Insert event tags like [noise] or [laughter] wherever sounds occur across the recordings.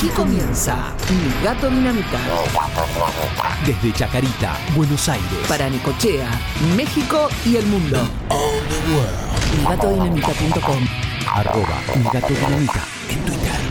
Aquí comienza Mi Gato Dinamita. Desde Chacarita, Buenos Aires. Para Necochea, México y el mundo. MiGatoDinamita.com Arroba Mi Gato Dinamita en Twitter.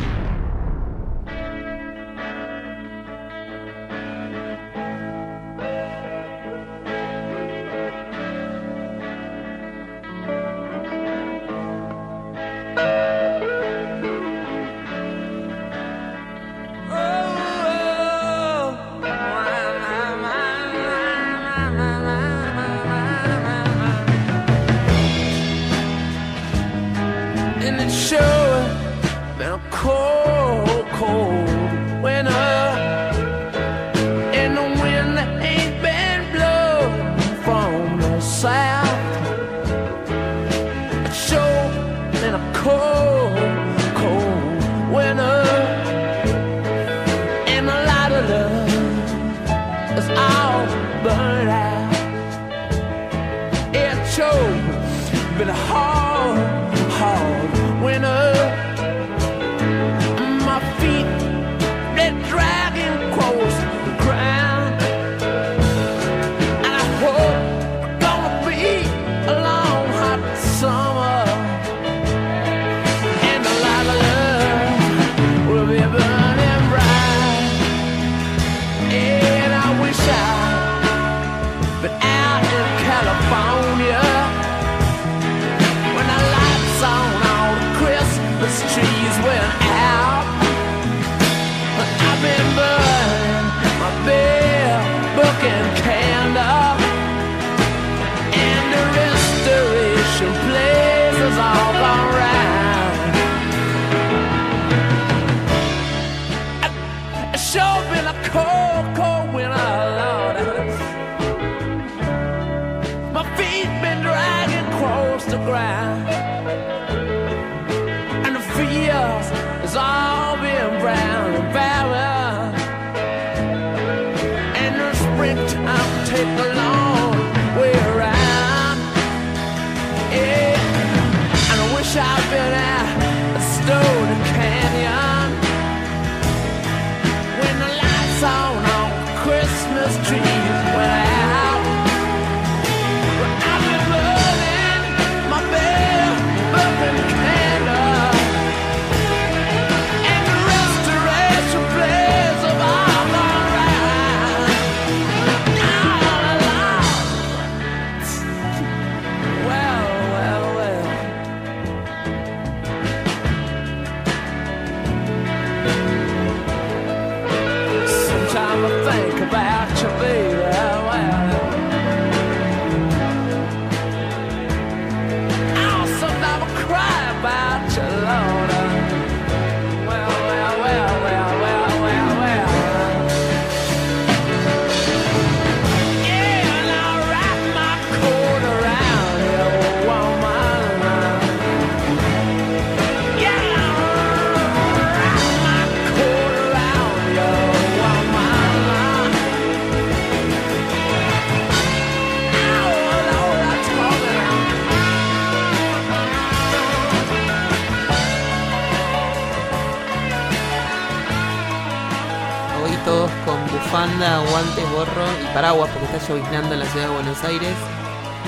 Lloviznando en la ciudad de Buenos Aires.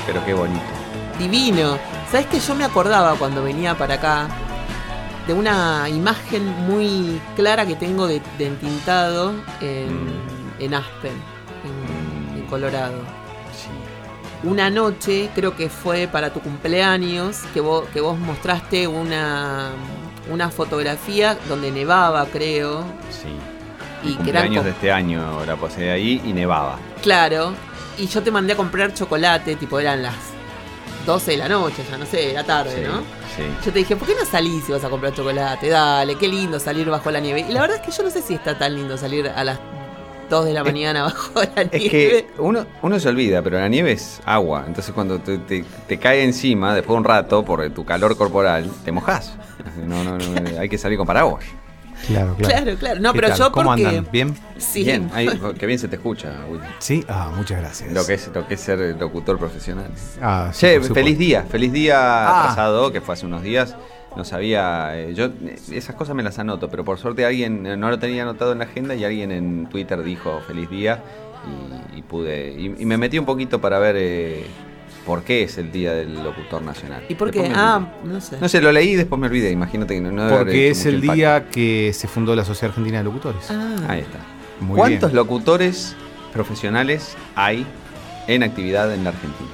Pero qué bonito. Divino. ¿Sabes que yo me acordaba cuando venía para acá de una imagen muy clara que tengo de, de entintado en, en Aspen, en, en Colorado? Sí. Una noche, creo que fue para tu cumpleaños, que vos, que vos mostraste una, una fotografía donde nevaba, creo. Sí. Y que eran de este año la pasé ahí y nevaba. Claro. Y yo te mandé a comprar chocolate, tipo eran las 12 de la noche, ya no sé, era tarde, Sí, ¿no? Sí. Yo te dije, ¿por qué no salís si vas a comprar chocolate? Dale, qué lindo salir bajo la nieve. Y la verdad es que yo no sé si está tan lindo salir a las 2 de la mañana [laughs] bajo la nieve. Es que uno, uno se olvida, pero la nieve es agua. Entonces cuando te, te- te cae encima, después de un rato, por tu calor corporal, te mojás. No, no, no, [laughs] hay que salir con paraguas. Claro, claro. Claro, claro. No, ¿Qué pero tal? yo ¿Cómo porque. andan? ¿Bien? Sí. Bien, ahí, que bien se te escucha, Willy. Sí, ah, muchas gracias. Lo que es, lo que es ser locutor profesional. Ah, sí, Che, feliz día, feliz día Ah. atrasado, que fue hace unos días. no sabía. eh, yo eh, esas cosas me las anoto, pero por suerte alguien eh, no lo tenía anotado en la agenda y alguien en Twitter dijo feliz día y, y pude. Y, y me metí un poquito para ver eh, por qué es el Día del Locutor Nacional. ¿Y por qué? Ah, no sé. No sé, lo leí y después me olvidé. Imagínate que no, no Porque es el impacto. día que se fundó la Sociedad Argentina de Locutores. Ah, Ahí está. Muy ¿Cuántos bien. locutores profesionales hay en actividad en la Argentina?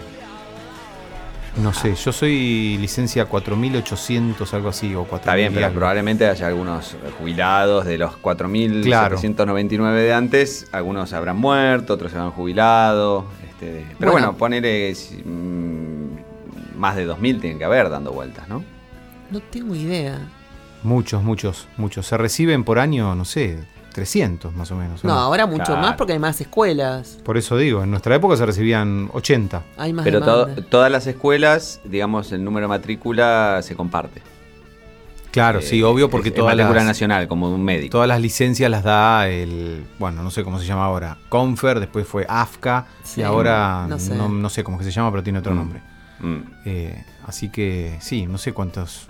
No sé, yo soy licencia 4800, algo así, o 4000. Está bien, pero algo. probablemente haya algunos jubilados de los 4.799 de antes. Algunos habrán muerto, otros se habrán jubilado. Este, pero Bueno. bueno, ponele si, mm, más de 2.000 tienen que haber dando vueltas, ¿no? no tengo idea. Muchos, muchos, muchos. Se reciben por año, no sé, 300 más o menos. ¿o No, ahora mucho Claro. más porque hay más escuelas. Por eso digo, en nuestra época se recibían 80. Hay más Pero to- todas las escuelas, digamos, el número de matrícula se comparte. Claro, Eh, sí, obvio, porque es- es las, nacional, como de un médico. todas las licencias las da el, bueno, no sé cómo se llama ahora, Confer, después fue AFCA, Sí, y ahora no sé. no, sé cómo que se llama, pero tiene otro Mm. nombre. Mm. Eh, así que sí, no sé cuántos,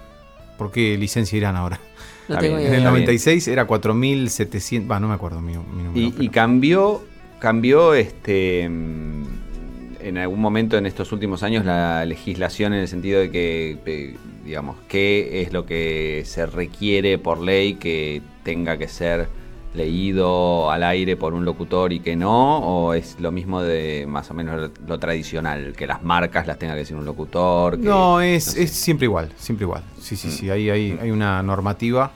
por qué licencia irán ahora. No tengo bien. En el idea. Está bien. 96 era 4700, va, no me acuerdo mi, mi número. Y, y cambió, cambió este mm, en algún momento en estos últimos años la legislación en el sentido de que, eh, digamos, qué es lo que se requiere por ley que tenga que ser leído al aire por un locutor y que no, o es lo mismo de más o menos lo, tradicional, que las marcas las tenga que decir un locutor. que- No, es, no sé. es siempre igual, siempre igual. Sí, sí, Mm. sí, hay, hay, hay una normativa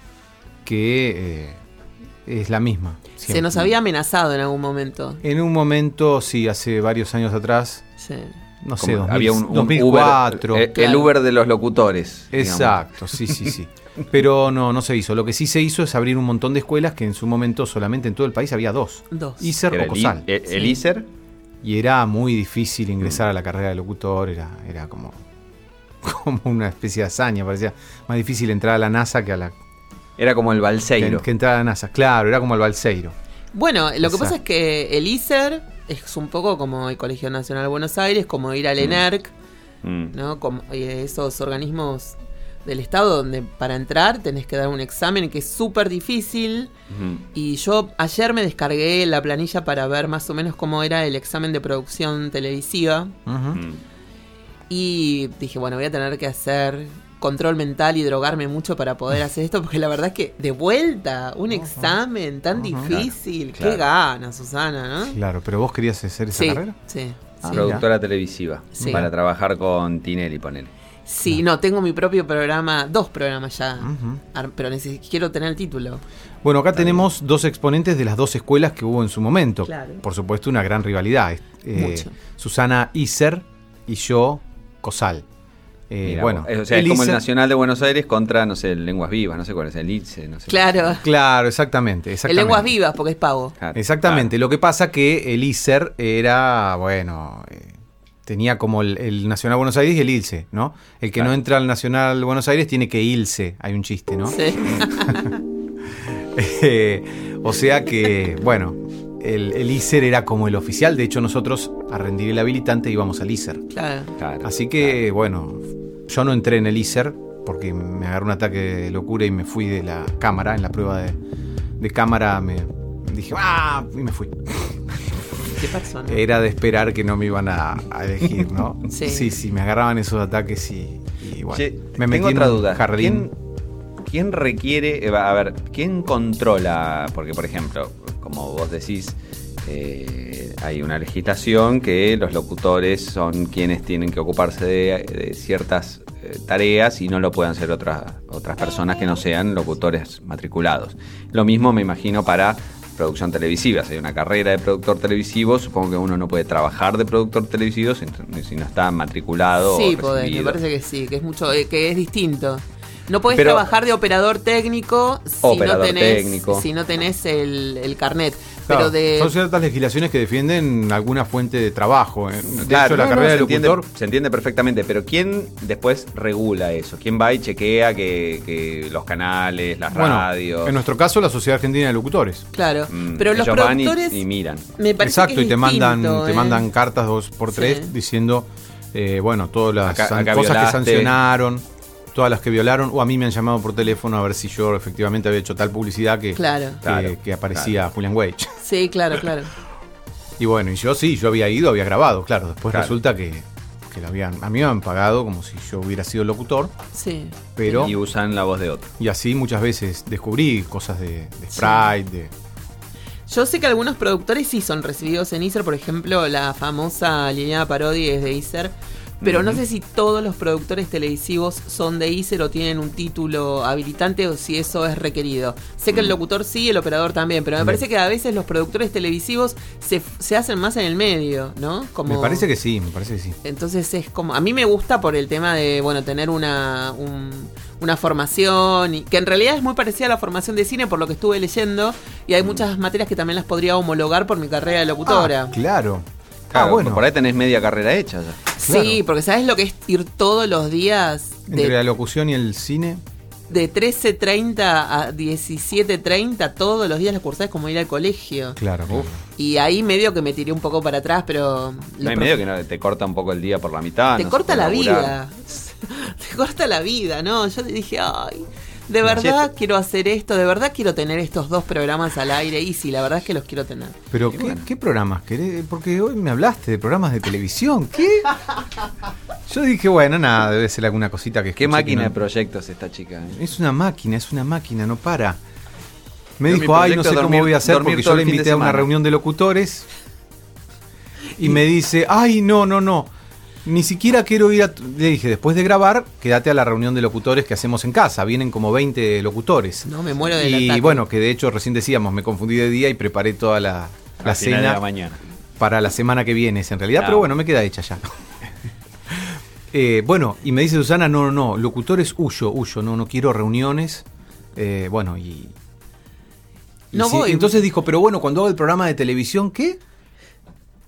que eh, es la misma. Se nos había amenazado en algún momento. En un momento, sí, hace varios años atrás, Sí. no sé, Como 2000, había un, un 2004. Uber, el Claro. Uber de los locutores. digamos. Exacto, sí, sí, sí. [laughs] Pero no, no se hizo. Lo que sí se hizo es abrir un montón de escuelas que en su momento solamente en todo el país había dos. Dos. ISER Era o el, COSAL. El-. ISER Y era muy difícil ingresar a la carrera de locutor, era, era como, [laughs] como una especie de hazaña, parecía más difícil entrar a la NASA que a la era como el que, Balseiro. que entrar a la NASA. Claro, era como el Balseiro. Bueno, lo que pasa es que el ISER es un poco como el Colegio Nacional de Buenos Aires, como ir al Mm. ENERC, Mm. ¿no? Como esos organismos del Estado donde para entrar tenés que dar un examen que es súper difícil. Ujú. Y yo ayer me descargué la planilla para ver más o menos cómo era el examen de producción televisiva. Mm. Y dije, bueno, voy a tener que hacer control mental y drogarme mucho para poder hacer esto, porque la verdad es que de vuelta, un examen tan difícil, Claro, qué gana, Susana, ¿no? Claro, pero vos querías hacer esa Sí, carrera. sí, Ah, sí. Productora televisiva. Sí. Para trabajar con Tinelli, ponele. Sí, no, tengo mi propio programa, dos programas ya, Ujú. ar- pero quiero tener el título. Bueno, acá tenemos dos exponentes de las dos escuelas que hubo en su momento. Claro. Por supuesto, una gran rivalidad. Eh, Mucho. Susana Iser y yo, Cosal. Eh, Mira, bueno, o sea, es como el Nacional de Buenos Aires contra, no sé, Lenguas Vivas, no sé cuál es, el ITSE, no sé. Claro, Claro, exactamente. el exactamente. lenguas vivas, porque es pago. Claro, Exactamente. claro. Lo que pasa que el ISER era, bueno, eh, tenía como el, el Nacional Buenos Aires y el ILSE, ¿no? El que Claro. no entra al Nacional Buenos Aires tiene que irse. Hay un chiste, ¿no? Sí. [laughs] Eh, o sea que, bueno, el, el ISER era como el oficial. De hecho, nosotros a rendir el habilitante íbamos al ISER. claro. Claro, Así que, bueno, yo no entré en el ISER porque me agarró un ataque de locura y me fui de la cámara. En la prueba de, de cámara me dije, ¡ah! Y me fui. Qué persona. Era de esperar que no me iban a, a elegir, ¿no? [laughs] Sí. sí, sí, me agarraban esos ataques y, y bueno. Che, me metí tengo en otra un duda. jardín. ¿Quién, quién requiere, eh, a ver, quién controla? Porque, por ejemplo, como vos decís, eh, hay una legislación que los locutores son quienes tienen que ocuparse de, de ciertas eh, tareas y no lo pueden hacer otras, otras personas que no sean locutores matriculados. Lo mismo me imagino para producción televisiva. Si hay una carrera de productor televisivo, supongo que uno no puede trabajar de productor televisivo si, si no está matriculado. Sí, o podés, me parece que sí, que es mucho, eh, que es distinto. No podés Pero- trabajar de operador técnico si Operador no tenés, técnico. Si no tenés el, el carnet. Claro, Pero de. Son ciertas legislaciones que defienden alguna fuente de trabajo. ¿eh? De Claro, hecho, la no, carrera no, de se entiende, locutor. se entiende perfectamente, pero ¿quién después regula eso? ¿Quién va y chequea que, que los canales, las Bueno, radios? en nuestro caso, la Sociedad Argentina de Locutores. Claro. mm, pero los ellos van y- productores. y, miran. me parece Exacto, que y te mandan, te ¿eh? mandan cartas dos por tres Sí. diciendo, eh, bueno, todas las Acá- san- acá cosas que sancionaron. Todas las que violaron, o a mí me han llamado por teléfono a ver si yo efectivamente había hecho tal publicidad que, Claro. que, Claro, que aparecía Julian Wage. [laughs] Sí, claro, claro. Y bueno, y yo sí, yo había ido, había grabado, claro. Después Claro. resulta que, que lo habían, a mí me han pagado como si yo hubiera sido locutor, Sí. pero... Y usan la voz de otro. Y así muchas veces descubrí cosas de, de Sprite, de... Yo sé que algunos productores sí son recibidos en Iser, por ejemplo, la famosa Liliana Parodi es de Iser, pero no sé si todos los productores televisivos son de Iser o tienen un título habilitante o si eso es requerido. Sé que el locutor sí, el operador también, pero me parece que a veces los productores televisivos se, se hacen más en el medio, ¿no? Como... Me parece que sí, me parece que sí. Entonces es como. A mí me gusta por el tema de, bueno, tener una, un- una formación, y, que en realidad es muy parecida a la formación de cine por lo que estuve leyendo, y hay muchas materias que también las podría homologar por mi carrera de locutora. Ah, claro. Claro, ah, bueno. por ahí tenés media carrera hecha ya. Sí, claro. porque ¿sabes lo que es ir todos los días Entre la de, locución y el cine. de 13.30 a 17.30 todos los días las cursás como ir al colegio? Claro. claro. Y ahí medio que me tiré un poco para atrás, pero... No hay medio que no, te corta un poco el día por la mitad. te no corta la laburar. vida. [laughs] te corta la vida, ¿no? Yo dije, ay, de verdad quiero hacer esto, de verdad quiero tener estos dos programas al aire. Y sí, la verdad es que los quiero tener. Pero, ¿qué, qué programas querés? Porque hoy me hablaste de programas de televisión. ¿Qué? [laughs] Yo dije, bueno, nada, debe ser alguna cosita que ¿Qué máquina que de no- proyectos esta chica? eh? Es una máquina, es una máquina, no para. Me Yo, dijo, ay, no sé cómo voy a hacer porque yo le de invité a una semana". reunión de locutores. Y me dice, ay, no, no, no. Ni siquiera quiero ir a... tu-". Le dije, después de grabar, quédate a la reunión de locutores que hacemos en casa. Vienen como 20 locutores. No, me muero del Y ataque. bueno, que de hecho recién decíamos, me confundí de día y preparé toda la, la de cena la mañana. para la semana que viene, es en realidad, pero bueno, me queda hecha ya. [laughs] Eh, bueno, y me dice Susana, no, no, no, locutores huyo, huyo, no, no quiero reuniones. Eh, bueno, y... y No sí, voy. Entonces dijo, pero bueno, cuando hago el programa de televisión, ¿qué?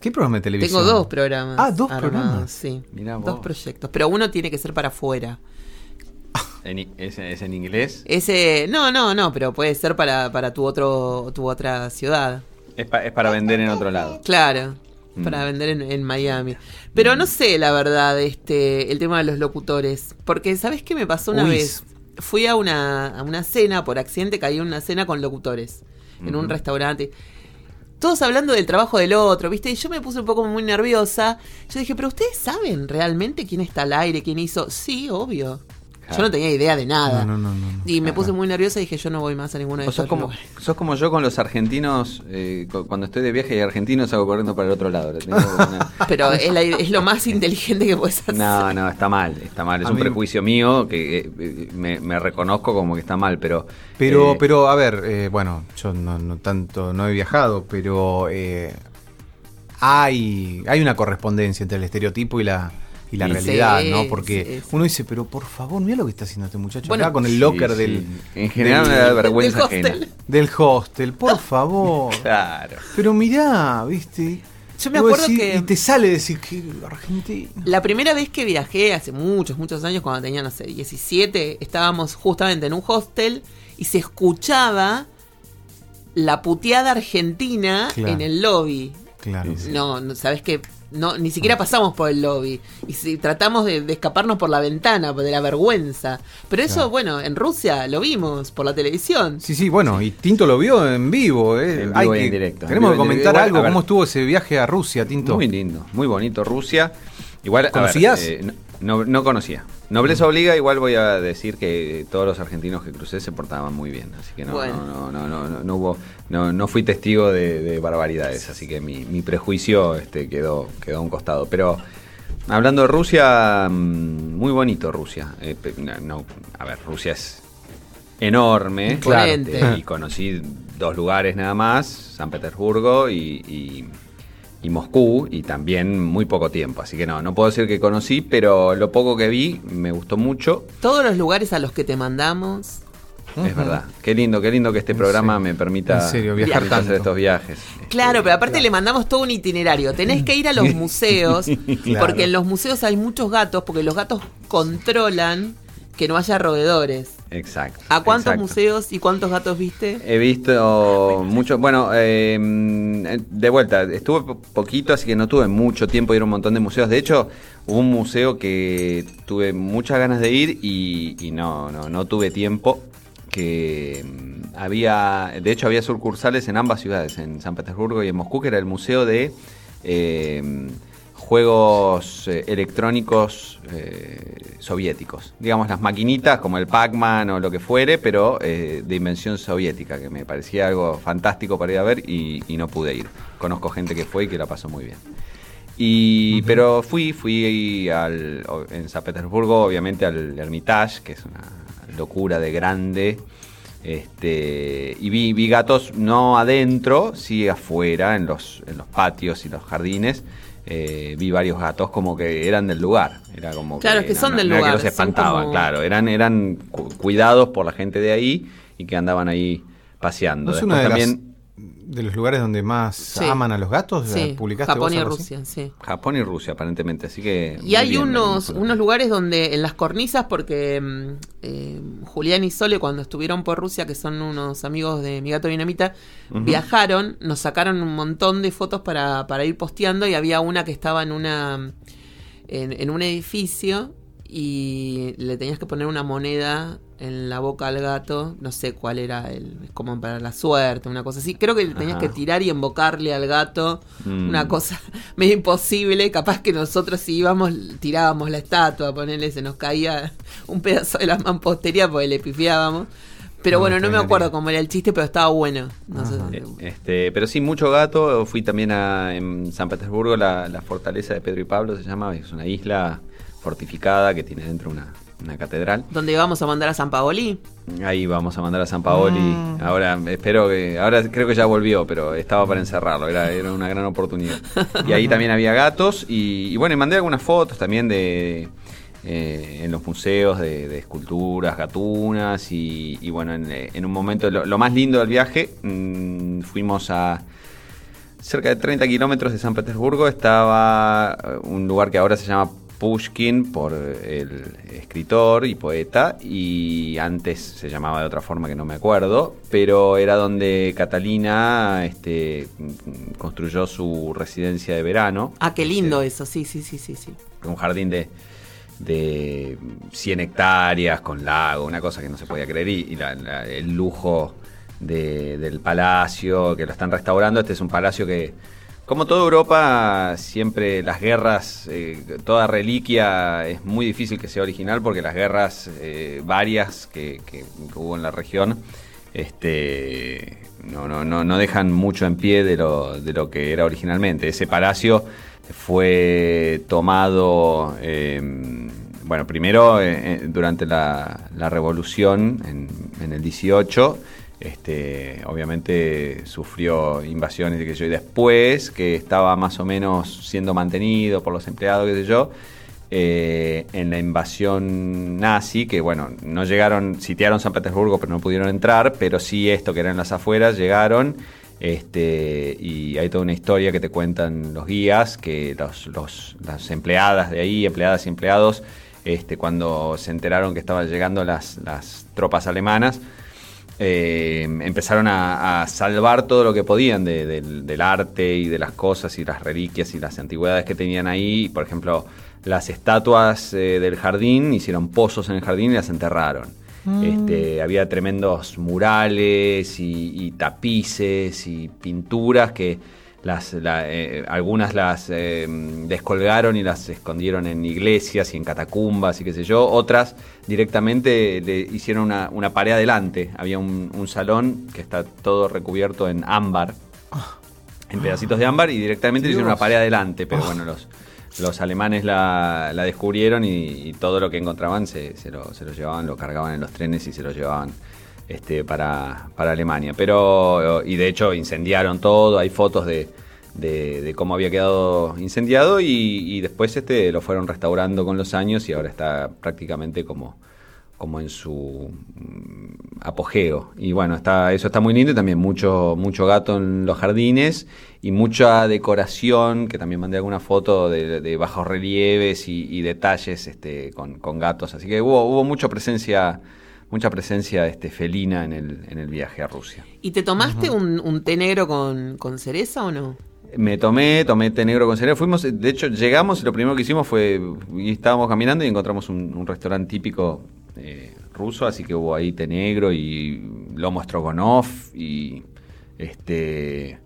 ¿Qué programa de televisión? Tengo dos programas. Ah, dos armados, programas. Sí, Mirá dos proyectos. Pero uno tiene que ser para afuera. [laughs] En ¿Es, es en inglés? Ese, no, no, no, pero puede ser para, para tu otro, tu otra ciudad. Es, pa- es para vender en otro lado. Claro, Mm. para vender en, en Miami. Pero no sé, la verdad, este, el tema de los locutores. Porque, ¿sabes qué me pasó una Uy. vez? Fui a una, a una cena, por accidente caí en una cena con locutores. En un restaurante. Todos hablando del trabajo del otro, ¿viste? Y yo me puse un poco muy nerviosa. Yo dije, ¿pero ustedes saben realmente quién está al aire? ¿Quién hizo? Sí, obvio. Yo no tenía idea de nada. No, no, no, no, no. Y me puse muy nerviosa y dije, yo no voy más a ninguno de esos sos como, lugares. sos como yo con los argentinos, eh, cu- cuando estoy de viaje y argentinos hago corriendo para el otro lado. Tengo [laughs] una- Pero es, la- es lo más inteligente que puedes hacer. No, no, está mal, está mal. Es A un mí- prejuicio mío que eh, eh, me, me reconozco como que está mal, pero... Pero, eh, pero, a ver, eh, bueno, yo no, no tanto, no he viajado, pero eh, hay, hay una correspondencia entre el estereotipo y la, y la Sí. realidad, Sí, ¿no? Porque sí, sí. uno dice, pero por favor, mira lo que está haciendo este muchacho Bueno, acá con el locker sí. del, En general me da vergüenza Del ajena. hostel. del hostel, por [laughs] favor. Claro. Pero mirá, viste. Yo me acuerdo decís- que- Y te sale decir que argentino. La primera vez que viajé, hace muchos, muchos años, cuando tenía, no sé, 17, estábamos justamente en un hostel y se escuchaba la puteada argentina Claro. en el lobby. Claro. No, no sabes que no, ni siquiera pasamos por el lobby. Y si tratamos de, de escaparnos por la ventana, de la vergüenza. Pero eso, Claro. bueno, en Rusia lo vimos por la televisión. Sí, sí, bueno, y Tinto lo vio en vivo. eh. En Hay vivo y que- en directo. Tenemos que comentar algo, cómo estuvo ese viaje a Rusia, Tinto. Muy lindo, muy bonito Rusia. Igual, ver, ¿Conocías? eh, no, no- no conocía. Nobleza obliga, igual voy a decir que todos los argentinos que crucé se portaban muy bien. Así que no, Bueno. no, no, no, no, no hubo, no, no fui testigo de, de barbaridades. Así que mi, mi prejuicio este, quedó, quedó a un costado. Pero hablando de Rusia, mm, muy bonito Rusia. Eh, no, a ver, Rusia es enorme. Claro. Y conocí dos lugares nada más, San Petersburgo y, y- y Moscú, y también muy poco tiempo. Así que no, no puedo decir que conocí, pero lo poco que vi me gustó mucho. Todos los lugares a los que te mandamos. Es verdad. Qué lindo, qué lindo que este En programa serio. me permita En serio, viajar hacer tanto. estos viajes. Claro, Este, pero aparte le mandamos todo un itinerario. Tenés que ir a los [laughs] museos, Claro. porque en los museos hay muchos gatos, porque los gatos controlan que no haya roedores. Exacto. ¿A cuántos exacto. museos y cuántos gatos viste? He visto mucho, bueno, eh, de vuelta, estuve po- poquito, así que no tuve mucho tiempo de ir a un montón de museos. De hecho, hubo un museo que tuve muchas ganas de ir y, y no, no, no tuve tiempo. Que mm, había, de hecho, había sucursales en ambas ciudades, en San Petersburgo y en Moscú, que era el museo de eh, juegos eh, electrónicos eh, soviéticos. Digamos, las maquinitas como el Pac-Man o lo que fuere, pero eh, de invención soviética, que me parecía algo fantástico para ir a ver y, y no pude ir. Conozco gente que fue y que la pasó muy bien. Y, Pero fui, fui al, en San Petersburgo, obviamente, al Hermitage, que es una locura de grande. Este, y vi, vi gatos no adentro, sí afuera, en los, en los patios y los jardines. Eh, vi varios gatos como que eran del lugar. Era como Claro, es que son del no era lugar, Que los espantaban, como- claro. Eran, eran cu- cuidados por la gente de ahí y que andaban ahí paseando. ¿No Después de, también las- de los lugares donde más Sí. aman a los gatos? Sí, ¿Publicaste Japón vos y? Rusia, sí. Japón y Rusia, aparentemente. Así que. Y hay bien, unos, unos lugares donde en las cornisas, porque mm, eh, Julián y Sole cuando estuvieron por Rusia, que son unos amigos de mi gato dinamita, viajaron, nos sacaron un montón de fotos para, para ir posteando y había una que estaba en una en, en un edificio y le tenías que poner una moneda en la boca al gato, no sé cuál era el, como para la suerte, una cosa así. Creo que tenías Ajá. que tirar y invocarle al gato, Mm. una cosa [laughs] medio imposible. Capaz que nosotros si íbamos tirábamos la estatua, ponerle, se nos caía un pedazo de la mampostería porque le pifiábamos. Pero No, bueno, no me acuerdo cómo era el chiste, pero estaba bueno. No sé, Este, pero sí, mucho gato. Fui también a, en San Petersburgo, la, la fortaleza de Pedro y Pablo se llama. Es una isla fortificada que tiene dentro una, una catedral. ¿Dónde íbamos a mandar a San Paoli? Ahí vamos a mandar a San Paoli. Mm. Ahora espero que. Ahora creo que ya volvió, pero estaba para encerrarlo. Era, era una gran oportunidad. Y ahí también había gatos. Y, y bueno, y mandé algunas fotos también de. eh, en los museos de, de esculturas, gatunas. Y, y bueno, en, eh, en un momento. Lo, lo más lindo del viaje, mm, fuimos a. Cerca de 30 kilómetros de San Petersburgo estaba eh, un lugar que ahora se llama Pushkin por el escritor y poeta y antes se llamaba de otra forma que no me acuerdo, pero era donde Catalina este, construyó su residencia de verano. Ah, qué lindo Este, eso, sí, sí, sí, sí, sí. un jardín de, de 100 hectáreas con lago, una cosa que no se podía creer, y, y la- la- el lujo de- del palacio, que lo están restaurando. Este es un palacio que, como toda Europa, siempre las guerras, eh, toda reliquia es muy difícil que sea original porque las guerras eh, varias que, que- que hubo en la región este, no, no, no, no dejan mucho en pie de lo, de lo que era originalmente. Ese palacio fue tomado, eh, bueno, primero eh, eh, durante la, la revolución en, en el 18, este, obviamente sufrió invasiones y sé yo, y después que estaba más o menos siendo mantenido por los empleados, qué yo, eh, en la invasión nazi, que bueno, no llegaron, sitiaron San Petersburgo, pero no pudieron entrar, pero sí esto que eran las afueras, llegaron. Este, y hay toda una historia que te cuentan los guías, que las empleadas de ahí, empleadas y empleados, este, cuando se enteraron que estaban llegando las tropas alemanas, eh, empezaron a, a salvar todo lo que podían de- del, del arte y de las cosas y las reliquias y las antigüedades que tenían ahí. Por ejemplo, las estatuas eh, del jardín hicieron pozos en el jardín y las enterraron. Este, había tremendos murales y, y tapices y pinturas que las, la- eh, algunas las eh, descolgaron y las escondieron en iglesias y en catacumbas y qué sé yo. Otras directamente le hicieron una, una pared adelante. Había un, un salón que está todo recubierto en ámbar, en pedacitos de ámbar y directamente le hicieron una pared adelante. Pero bueno, los, los alemanes la, la descubrieron y, y todo lo que encontraban se, se lo, se lo llevaban, lo cargaban en los trenes y se lo llevaban este, para, para Alemania. Pero, y de hecho incendiaron todo, hay fotos de, de, cómo había quedado incendiado y, después este, lo fueron restaurando con los años y ahora está prácticamente como, como en su mm, apogeo. Y bueno, está, eso está muy lindo y también mucho, mucho gato en los jardines y mucha decoración, que también mandé alguna foto de, de bajos relieves y, y detalles este, con, con gatos. Así que hubo, hubo mucha presencia mucha presencia este, felina en el, en el viaje a Rusia. ¿Y te tomaste un, un té negro con, con cereza o no? Me tomé, tomé té negro con cereal. Fuimos, de hecho, llegamos y lo primero que hicimos fue, y estábamos caminando y encontramos un, un restaurante típico eh, ruso, así que hubo ahí té negro y lomo strogonoff y este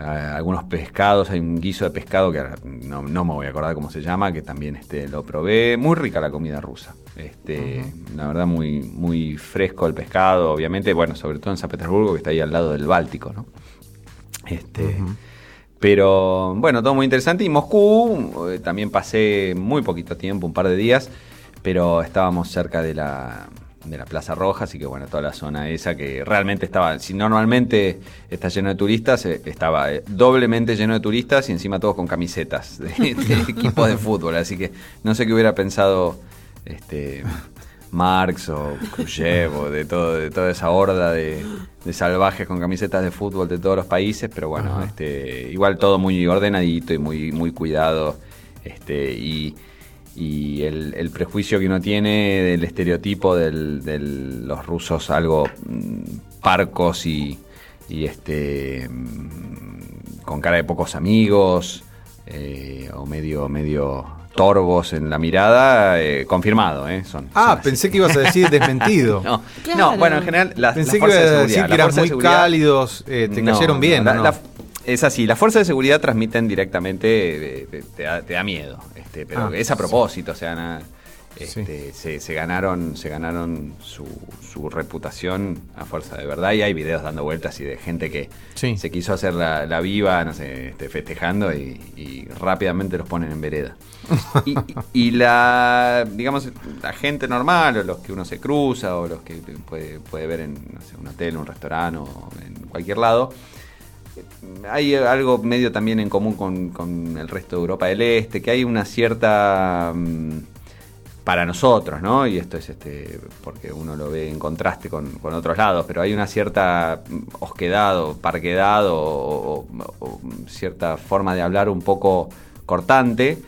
algunos pescados, hay un guiso de pescado que no, no me voy a acordar cómo se llama, que también este, lo probé. Muy rica la comida rusa. Este, La verdad, muy, muy fresco el pescado, obviamente, bueno, sobre todo en San Petersburgo, que está ahí al lado del Báltico, ¿no? Este, Pero bueno, todo muy interesante. Y Moscú, eh, también pasé muy poquito tiempo, un par de días, pero estábamos cerca de la, de la Plaza Roja, así que bueno, toda la zona esa que realmente estaba, si normalmente está lleno de turistas, eh, estaba eh, doblemente lleno de turistas y encima todos con camisetas de, [laughs] de equipos de fútbol. Así que no sé qué hubiera pensado este Marx o Khrushchev o de todo de toda esa horda de, de salvajes con camisetas de fútbol de todos los países pero bueno este igual todo muy ordenadito y muy muy cuidado este y, y el, el prejuicio que uno tiene del estereotipo del- de los rusos algo mm, parcos y, y este mm, con cara de pocos amigos eh, o medio medio torbos en la mirada eh, confirmado eh, son, Ah, pensé que ibas a decir desmentido. [laughs] No, Claro. no, bueno, en general las, pensé las que ibas a decir que de muy cálidos, eh, te No, cayeron no, bien. la- es así, las fuerzas de seguridad transmiten directamente, eh, te, te da, te da miedo, este, pero Ah, es a propósito, o sea, na- Sí. este, se, se ganaron, se ganaron su, su reputación a fuerza de verdad y hay videos dando vueltas y de gente que Sí. se quiso hacer la, la viva, no sé, este, festejando y, y rápidamente los ponen en vereda. [laughs] Y, y la, digamos, la gente normal, o los que uno se cruza, o los que puede, puede ver en no sé, un hotel, un restaurante o en cualquier lado, hay algo medio también en común con, el resto de Europa del Este, que hay una cierta... mm, para nosotros, ¿no? Y esto es este porque uno lo ve en contraste con, otros lados, pero hay una cierta mm, osquedad o parquedad o, o cierta forma de hablar un poco cortante,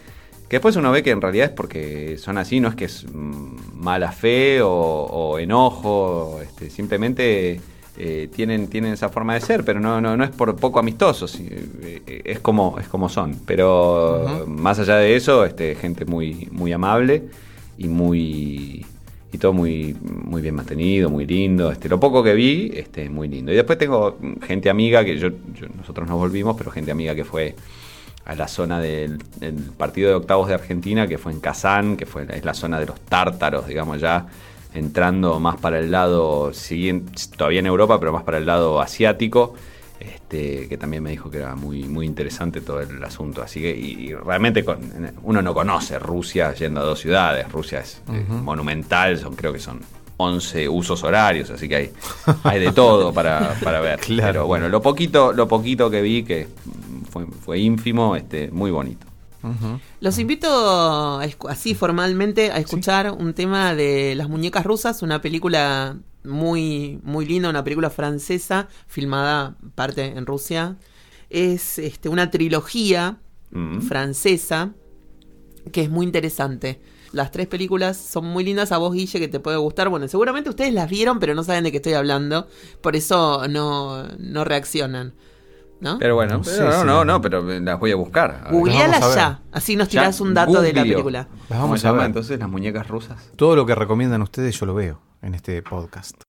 que después uno ve que en realidad es porque son así, no es que es mm, mala fe o, o enojo, este, simplemente eh, tienen, tienen esa forma de ser, pero no, no, no es por poco amistosos, eh, es como, es como son. Pero más allá de eso, este, gente muy, muy amable y muy y todo muy muy bien mantenido, muy lindo. Este, lo poco que vi, este, muy lindo. Y después tengo gente amiga que yo, yo- nosotros nos volvimos, pero gente amiga que fue a la zona del, del partido de octavos de Argentina, que fue en Kazán, que fue es la zona de los tártaros, digamos ya entrando más para el lado siguiente, todavía en Europa, pero más para el lado asiático. Este, que también me dijo que era muy, muy interesante todo el asunto. Así que, y, y realmente con- uno no conoce Rusia yendo a dos ciudades. Rusia es eh, monumental, son, creo que son 11 usos horarios, así que hay, hay de todo para, para ver. [laughs] Claro. Pero bueno, lo poquito, lo poquito que vi, que fue, fue ínfimo, este, muy bonito. Los invito a así formalmente a escuchar un tema de Las Muñecas Rusas, una película muy, muy linda, una película francesa, filmada parte en Rusia. Es este, una trilogía francesa que es muy interesante. Las tres películas son muy lindas a vos, Guille, que te puede gustar. Bueno, seguramente ustedes las vieron, pero no saben de qué estoy hablando. Por eso no, no reaccionan. ¿No? Pero bueno, No pero sé no, no, no, pero las voy a buscar. A ver. Googleala vamos a ver. ya. Así nos tirás Ya, un dato de la película. Las ¿Cómo vamos a ver. entonces las muñecas rusas? Todo lo que recomiendan ustedes yo lo veo en este podcast.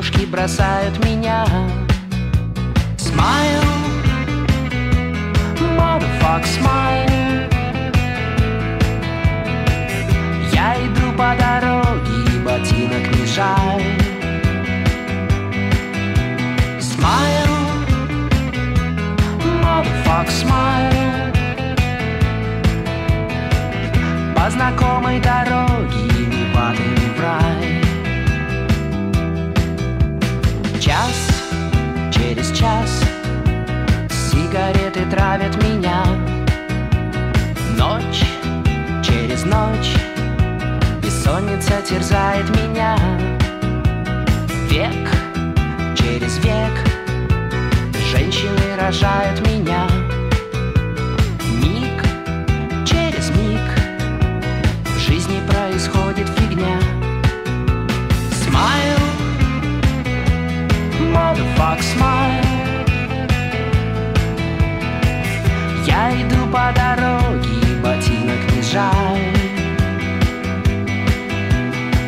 девушки бросают меня. Smile, motherfuck, smile. Я иду по дороге, и ботинок не жаль. Smile, motherfuck, smile. По знакомой дороге Бессонница терзает меня. Век через век Женщины рожают меня. Миг через миг В жизни происходит фигня. Smile Motherfuck smile. Я иду по дороге, и ботинок не жаль.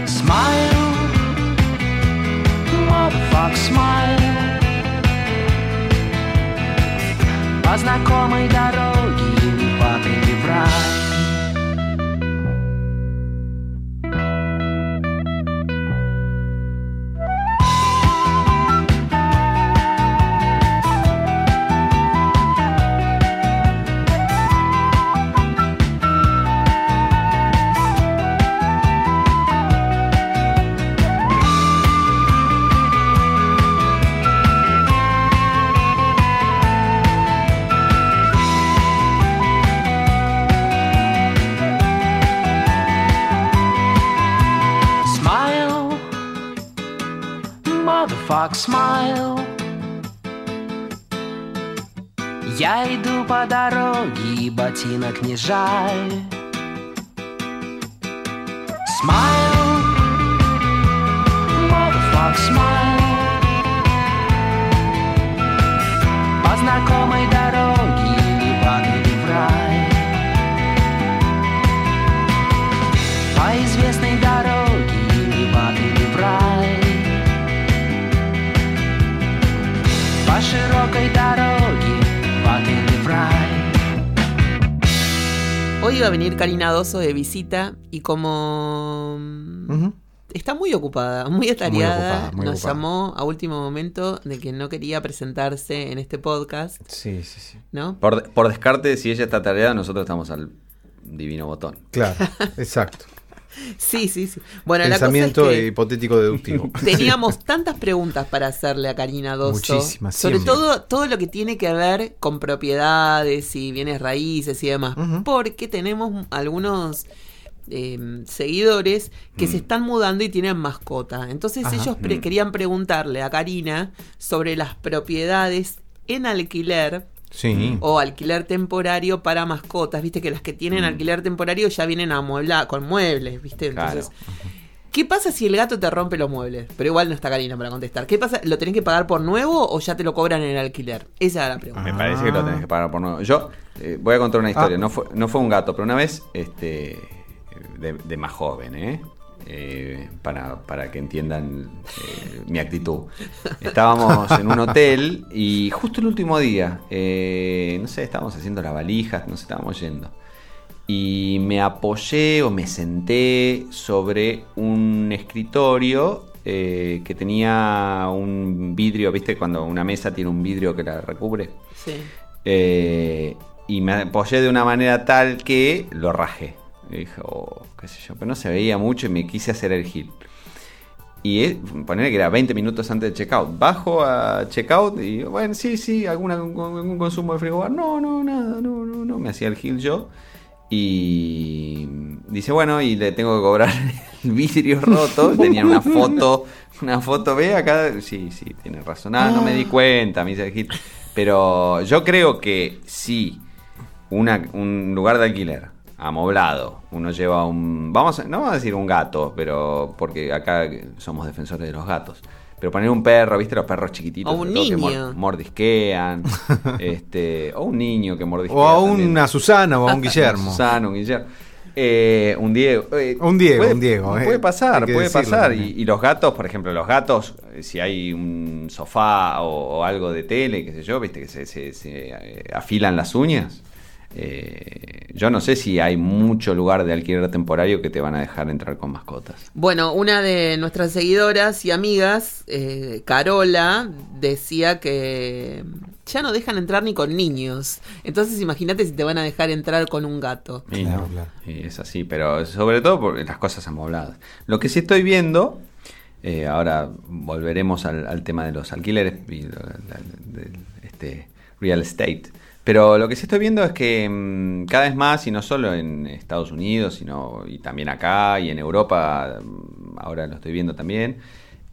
Smile Motherfuck smile По знакомой дороге ботинок не жаль. Venir Karina Doso de visita y como está muy ocupada, muy atareada, ocupada, muy nos ocupada. llamó a último momento de que no quería presentarse en este podcast, Sí, sí, sí. ¿no? Por, por descarte, si ella está tareada, nosotros estamos al divino botón. Claro, [laughs] exacto. Sí, sí, sí. Bueno, Pensamiento la cosa es que hipotético deductivo. [laughs] teníamos tantas preguntas para hacerle a Karina Doso. Muchísimas, Sobre siempre. todo todo lo que tiene que ver con propiedades y bienes raíces y demás. Porque tenemos algunos eh, seguidores que se están mudando y tienen mascota. Entonces Ajá. ellos pre- querían preguntarle a Karina sobre las propiedades en alquiler Sí. o alquiler temporario para mascotas. Viste que las que tienen alquiler temporario ya vienen amuebladas con muebles, ¿viste? Entonces, ¿qué pasa si el gato te rompe los muebles? Pero igual no está Karina para contestar. ¿Qué pasa? ¿Lo tenés que pagar por nuevo o ya te lo cobran en el alquiler? Esa era la pregunta. Me parece que lo tenés que pagar por nuevo. Yo eh, voy a contar una historia. Ah. No, fue, no fue un gato, pero una vez, este, de, de más joven, ¿eh? Eh, para, para que entiendan eh, mi actitud. Estábamos en un hotel y justo el último día, eh, no sé, estábamos haciendo las valijas, nos estábamos yendo. Y me apoyé o me senté sobre un escritorio que tenía un vidrio, ¿viste? Cuando una mesa tiene un vidrio que la recubre. Sí. Y me apoyé de una manera tal que lo rajé. Y dije, oh, qué sé yo, pero no se veía mucho y me quise hacer el gil. Y poner que era 20 minutos antes del checkout. Bajo a checkout y, bueno, sí, sí, alguna, algún consumo de frigobar. No, no, nada, no, no, no. Me hacía el gil yo. Y dice, bueno, y le tengo que cobrar [laughs] el vidrio roto. [laughs] Tenían una foto, una foto, ve acá. Sí, sí, tiene razón. Ah, no me di cuenta, me hice el gil. Pero yo creo que si una, un lugar de alquiler amoblado, uno lleva un. Vamos a, no vamos a decir un gato, pero. Porque acá somos defensores de los gatos. Pero poner un perro, ¿viste? Los perros chiquititos. O un todo que mordisquean. [laughs] este, o un niño que mordisquea. O a también. una Susana o a un [laughs] Guillermo. Susana, un Guillermo. Eh, un Diego. eh, Un Diego, puede- un Diego, eh. Puede pasar, que puede decirlo pasar. Y, los gatos, por ejemplo, los gatos, eh, si hay un sofá o, o algo de tele, qué sé yo, viste que se, se- se, eh, afilan las uñas. Eh, yo no sé si hay mucho lugar de alquiler temporario que te van a dejar entrar con mascotas. Bueno, una de nuestras seguidoras y amigas, eh, Carola, decía que ya no dejan entrar ni con niños. Entonces imagínate si te van a dejar entrar con un gato. Y Claro, no, claro. y es así, pero sobre todo por las cosas amobladas. Lo que sí estoy viendo, eh, ahora volveremos al, al tema de los alquileres y del, este, real estate, Pero lo que sí estoy viendo es que mm, cada vez más, y no solo en Estados Unidos, sino y también acá y en Europa, mm, ahora lo estoy viendo también,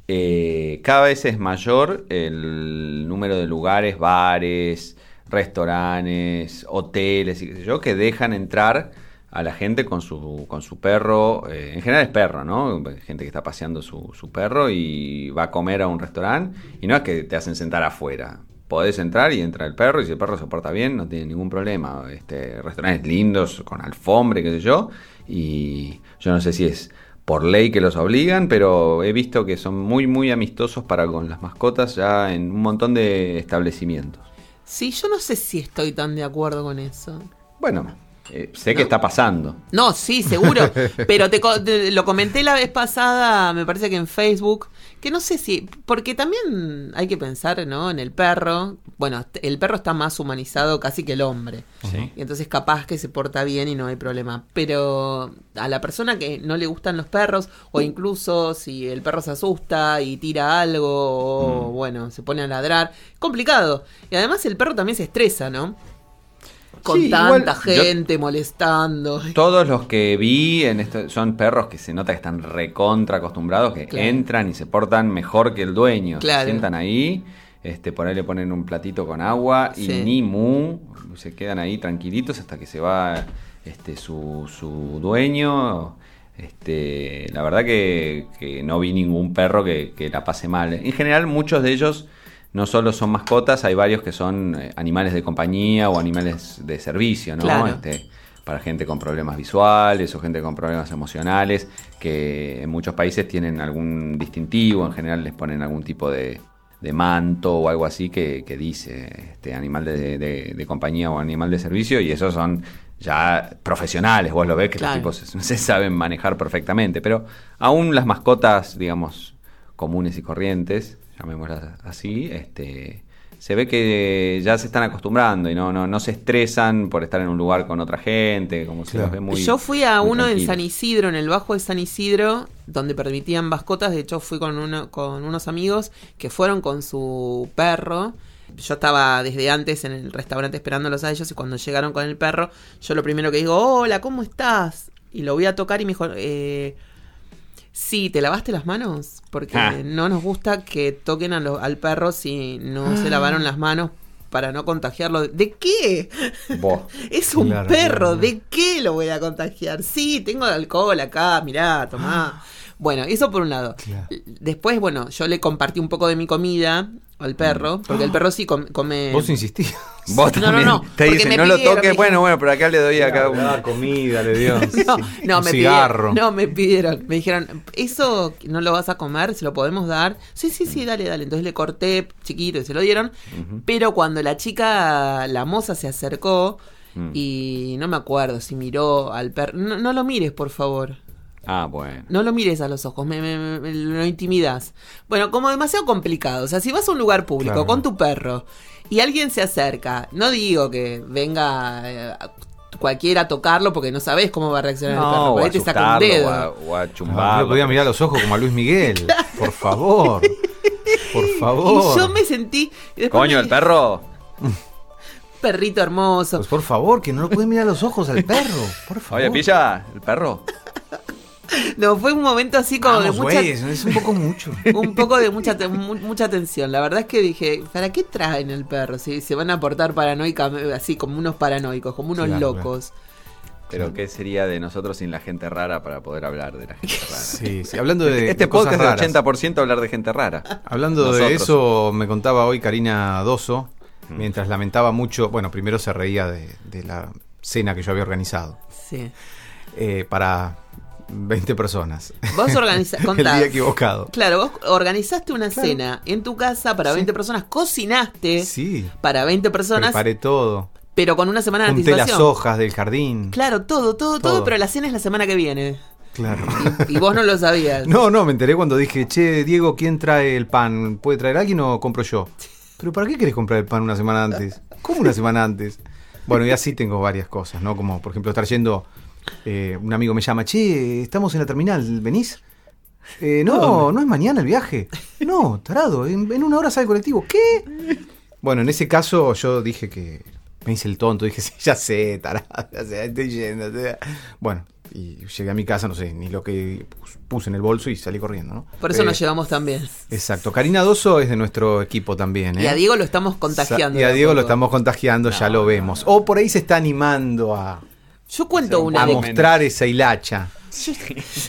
eh, cada vez es mayor el número de lugares, bares, restaurantes, hoteles y qué sé yo, que dejan entrar a la gente con su, con su perro, eh, en general es perro, ¿no? Gente que está paseando su, su perro y va a comer a un restaurante y no es que te hacen sentar afuera. Podés entrar y entra el perro y si el perro se porta bien no tiene ningún problema. Este, restaurantes lindos, con alfombre, qué sé yo. Y yo no sé si es por ley que los obligan, pero he visto que son muy, muy amistosos para con las mascotas ya en un montón de establecimientos. Sí, yo no sé si estoy tan de acuerdo con eso. Bueno, eh, sé que está pasando. No, sí, seguro. [laughs] Pero te, lo comenté la vez pasada, me parece que en Facebook, que no sé si, porque también hay que pensar, ¿no? En el perro. Bueno, el perro está más humanizado casi que el hombre. Sí. Y entonces capaz que se porta bien y no hay problema. Pero a la persona que no le gustan los perros, o incluso si el perro se asusta y tira algo, o bueno, se pone a ladrar, complicado. Y además el perro también se estresa, ¿no? Con Sí, igual tanta yo- gente molestando. [laughs] Todos los que vi en esto son perros que se nota que están recontra acostumbrados, que Claro. entran y se portan mejor que el dueño. Claro. Se sientan ahí, este, por ahí le ponen un platito con agua y ni mu, se quedan ahí tranquilitos hasta que se va este, su, su dueño. Este, la verdad que, que no vi ningún perro que, que la pase mal. En general, muchos de ellos no solo son mascotas, hay varios que son eh, animales de compañía o animales de servicio, ¿no? Claro. Este, para gente con problemas visuales o gente con problemas emocionales, que en muchos países tienen algún distintivo, en general les ponen algún tipo de, de manto o algo así que, que dice este animal de, de- de compañía o animal de servicio, y esos son ya profesionales, vos lo ves que Claro. los tipos se, [laughs] se saben manejar perfectamente, pero aún las mascotas, digamos, comunes y corrientes, llamémoslas así, este se ve que ya se están acostumbrando y no, no, no se estresan por estar en un lugar con otra gente, como se Claro. los ve muy Yo fui a uno en. San Isidro, en el Bajo de San Isidro, donde permitían mascotas. De hecho, fui con, uno, con unos amigos que fueron con su perro. Yo estaba desde antes en el restaurante esperándolos a ellos y cuando llegaron con el perro, yo lo primero que digo, hola, ¿cómo estás? Y lo voy a tocar y me dijo, eh, sí, ¿te lavaste las manos? Porque Ah. no nos gusta que toquen a lo- al perro si no se lavaron las manos para no contagiarlo. ¿De qué? Vos. [laughs] Es un Claro, perro, claro. ¿de qué lo voy a contagiar? Sí, tengo alcohol acá, mirá, tomá. Bueno, eso por un lado. Claro. Después, bueno, yo le compartí un poco de mi comida al perro, porque el perro sí com- come... Vos insistías. [laughs] Vos No, no, también no, te porque dicen, no lo toques, bueno, bueno, pero acá le doy acá un... Ah, comida, le dio. [laughs] No, no, Un me cigarro. pidieron, no, me pidieron, me dijeron, eso no lo vas a comer, se lo podemos dar. Sí, sí, sí, dale, dale. Entonces le corté chiquito y se lo dieron. Pero cuando la chica, la moza se acercó Mm. y no me acuerdo si miró al perro, no, no lo mires, por favor. Ah, bueno. No lo mires a los ojos, me, me- me- me- lo intimidas. Bueno, como demasiado complicado. O sea, si vas a un lugar público Claro. con tu perro y alguien se acerca, no digo que venga eh, cualquiera a tocarlo porque no sabes cómo va a reaccionar el perro. No, Por ahí a te saca un dedo. o a, o a Ah, chumbarlo. no podía mirar a los ojos como a Luis Miguel. [laughs] Por favor. Por favor. Y yo me sentí. Coño, me- el perro. [laughs] Perrito hermoso. Pues por favor, que no lo puede mirar a los ojos al perro. Por favor. Oye, pilla, el perro. No, fue un momento así como Vamos, de mucha. güey, es un poco mucho. [laughs] Un poco de mucha, mu- mucha tensión. La verdad es que dije, ¿para qué traen el perro? Si se van a portar paranoica, así como unos paranoicos, como unos Claro, locos. Pero ¿qué sería de nosotros sin la gente rara para poder hablar de la gente rara? [laughs] Sí, sí. Hablando de, este de cosas podcast es raras. 80% hablar de gente rara. Hablando de eso, me contaba hoy Karina Doso, mientras lamentaba mucho, bueno, primero se reía de, de la cena que yo había organizado Sí. eh, para 20 personas. Vos organizaste. [laughs] El día equivocado. Claro, vos organizaste una Claro. cena en tu casa para Sí. 20 personas, cocinaste Sí, para 20 personas, preparé todo. pero con una semana de Junté las hojas del jardín. Claro, todo, todo, todo, Todo. pero la cena es la semana que viene. Claro. Y vos no lo sabías. [laughs] No, no, me enteré cuando dije, che, Diego, ¿quién trae el pan? ¿Puede traer alguien o compro yo? Pero ¿para qué querés comprar el pan una semana antes? ¿Cómo una semana antes? Bueno, y así tengo varias cosas, ¿no? Como, por ejemplo, estar yendo, eh, un amigo me llama, che, estamos en la terminal, ¿venís? Eh, no, no es mañana el viaje. No, tarado, en, en una hora sale el colectivo. ¿Qué? Bueno, en ese caso yo dije que Me dice el tonto, dije, [laughs] sí, ya sé, tarada, ya sé, estoy yendo. estoy- Bueno, y llegué a mi casa, no sé, ni lo que pus- puse en el bolso y salí corriendo, ¿no? Por eso Eh, nos llevamos también. Exacto. Karina Doso es de nuestro equipo también, ¿eh? Y a Diego lo estamos contagiando. Sa- Y a Diego lo estamos contagiando, ya lo vemos. O por ahí se está animando a, Yo cuento una a de- mostrar esa hilacha. [laughs]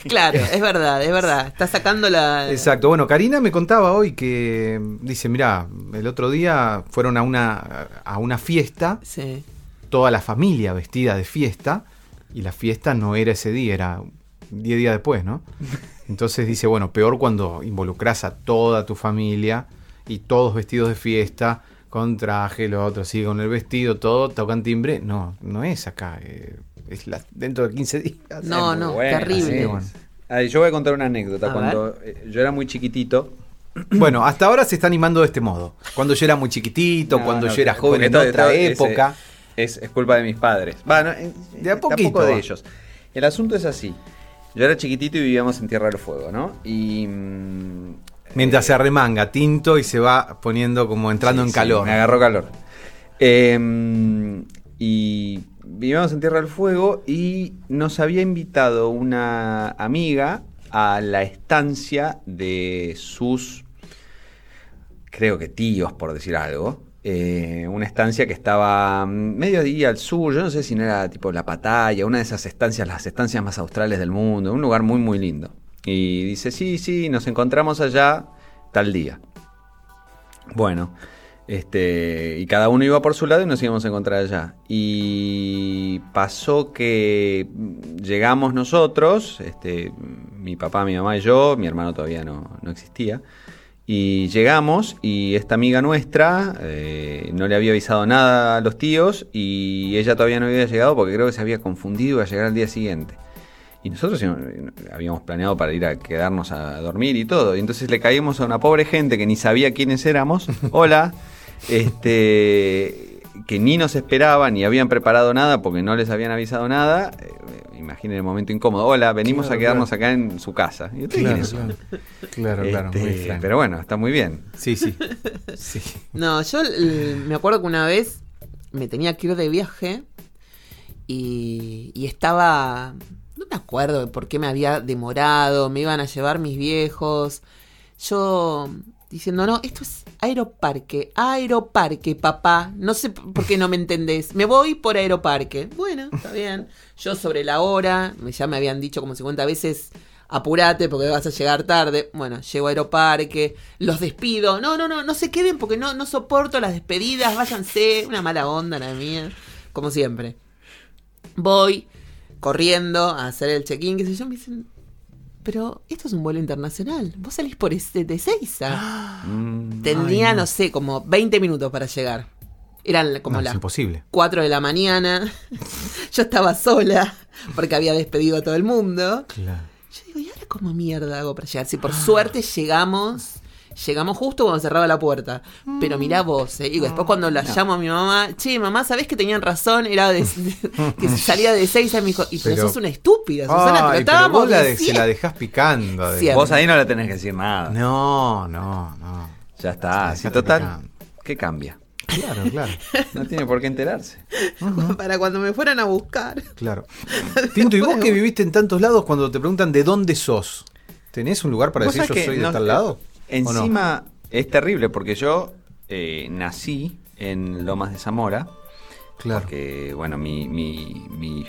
Claro, es verdad, es verdad. Está sacando la. Exacto. Bueno, Karina me contaba hoy que dice, mira, el otro día fueron a una a una fiesta, Sí. toda la familia vestida de fiesta y la fiesta no era ese día, era 10 días después, ¿no? [laughs] Entonces dice, bueno, peor cuando involucras a toda tu familia y todos vestidos de fiesta, con traje, lo otro así, con el vestido, todo, tocan timbre. No, no es acá, eh, es la- dentro de 15 días. No, no, buena, terrible. Bueno. Ah, yo voy a contar una anécdota. A Cuando eh, yo era muy chiquitito, Bueno, hasta ahora se está animando de este modo. Cuando yo era muy chiquitito, No, cuando no, yo era joven en todo- otra época. Es, es culpa de mis padres. Bueno, eh, De a tampoco poquito. de ellos. El asunto es así. Yo era chiquitito y vivíamos en Tierra del Fuego, ¿no? Y. mm, Mientras eh, se arremanga tinto y se va poniendo como entrando sí, en sí, calor. me agarró calor. Eh, y vivíamos en Tierra del Fuego y nos había invitado una amiga a la estancia de sus, creo que tíos, por decir algo. Eh, una estancia que estaba medio día al sur, yo no sé si no era tipo La Pataya, una de esas estancias, las estancias más australes del mundo, un lugar muy muy lindo. Y dice, sí, sí, nos encontramos allá tal día. Bueno, este, y cada uno iba por su lado y nos íbamos a encontrar allá. Y pasó que llegamos nosotros, este, mi papá, mi mamá y yo, mi hermano todavía no, no existía. Y llegamos y esta amiga nuestra eh, no le había avisado nada a los tíos y ella todavía no había llegado porque creo que se había confundido y iba a llegar al día siguiente. Y nosotros eh, habíamos planeado para ir a quedarnos a dormir y todo. Y entonces le caímos a una pobre gente que ni sabía quiénes éramos. [laughs] Hola. Este que ni nos esperaban ni habían preparado nada porque no les habían avisado nada. Eh, imaginen el momento incómodo. Hola, venimos Claro, a quedarnos claro. acá en su casa. ¿Y ustedes Claro, quiénes son? claro, claro, Este, muy extraño. pero bueno, está muy bien. Sí, sí. sí. No, yo me acuerdo que una vez me tenía que ir de viaje y, y estaba. No me acuerdo de por qué me había demorado, me iban a llevar mis viejos. Yo diciendo, no, esto es aeroparque, aeroparque, papá. No sé por qué no me entendés. Me voy por aeroparque. Bueno, está bien. Yo sobre la hora, ya me habían dicho como 50 veces, apurate porque vas a llegar tarde. Bueno, llego a aeroparque, los despido. No, no, no, no se queden porque no, no soporto las despedidas, váyanse. Una mala onda la mía, como siempre. Voy corriendo a hacer el check-in, qué sé yo, me dicen, pero esto es un vuelo internacional. Vos salís por este de Seiza. [gasps] Mm, Tendría, Ay, no. no. sé, como 20 minutos para llegar. Eran como No, las imposible. 4 de la mañana. [laughs] Yo estaba sola porque había despedido a todo el mundo. Claro. Yo digo, ¿y ahora cómo mierda hago para llegar? Si por suerte llegamos, llegamos justo cuando cerraba la puerta. Pero mirá vos, ¿eh? Y después cuando la llamo a mi mamá, che, mamá, ¿sabés que tenían razón? Era de, que [laughs] salía de seis a mi hijo. Y pero, Pero- sos una estúpida, Susana, pero Ay, pero estábamos vos la de- se la dejás picando. de-. Vos ahí no le tenés que decir nada. No, no, no. Ya está. Sí, Si dejaste total, picando. ¿qué cambia? Claro, claro, [laughs] No tiene por qué enterarse. [laughs] para cuando me fueran a buscar. claro. Tinto, ¿y vos que viviste en tantos lados cuando te preguntan de dónde sos? ¿Tenés un lugar para ¿Vos decir yo soy de tal lado? Encima es terrible porque yo eh, nací en Lomas de Zamora. Claro. Porque, bueno, mi, mi, mis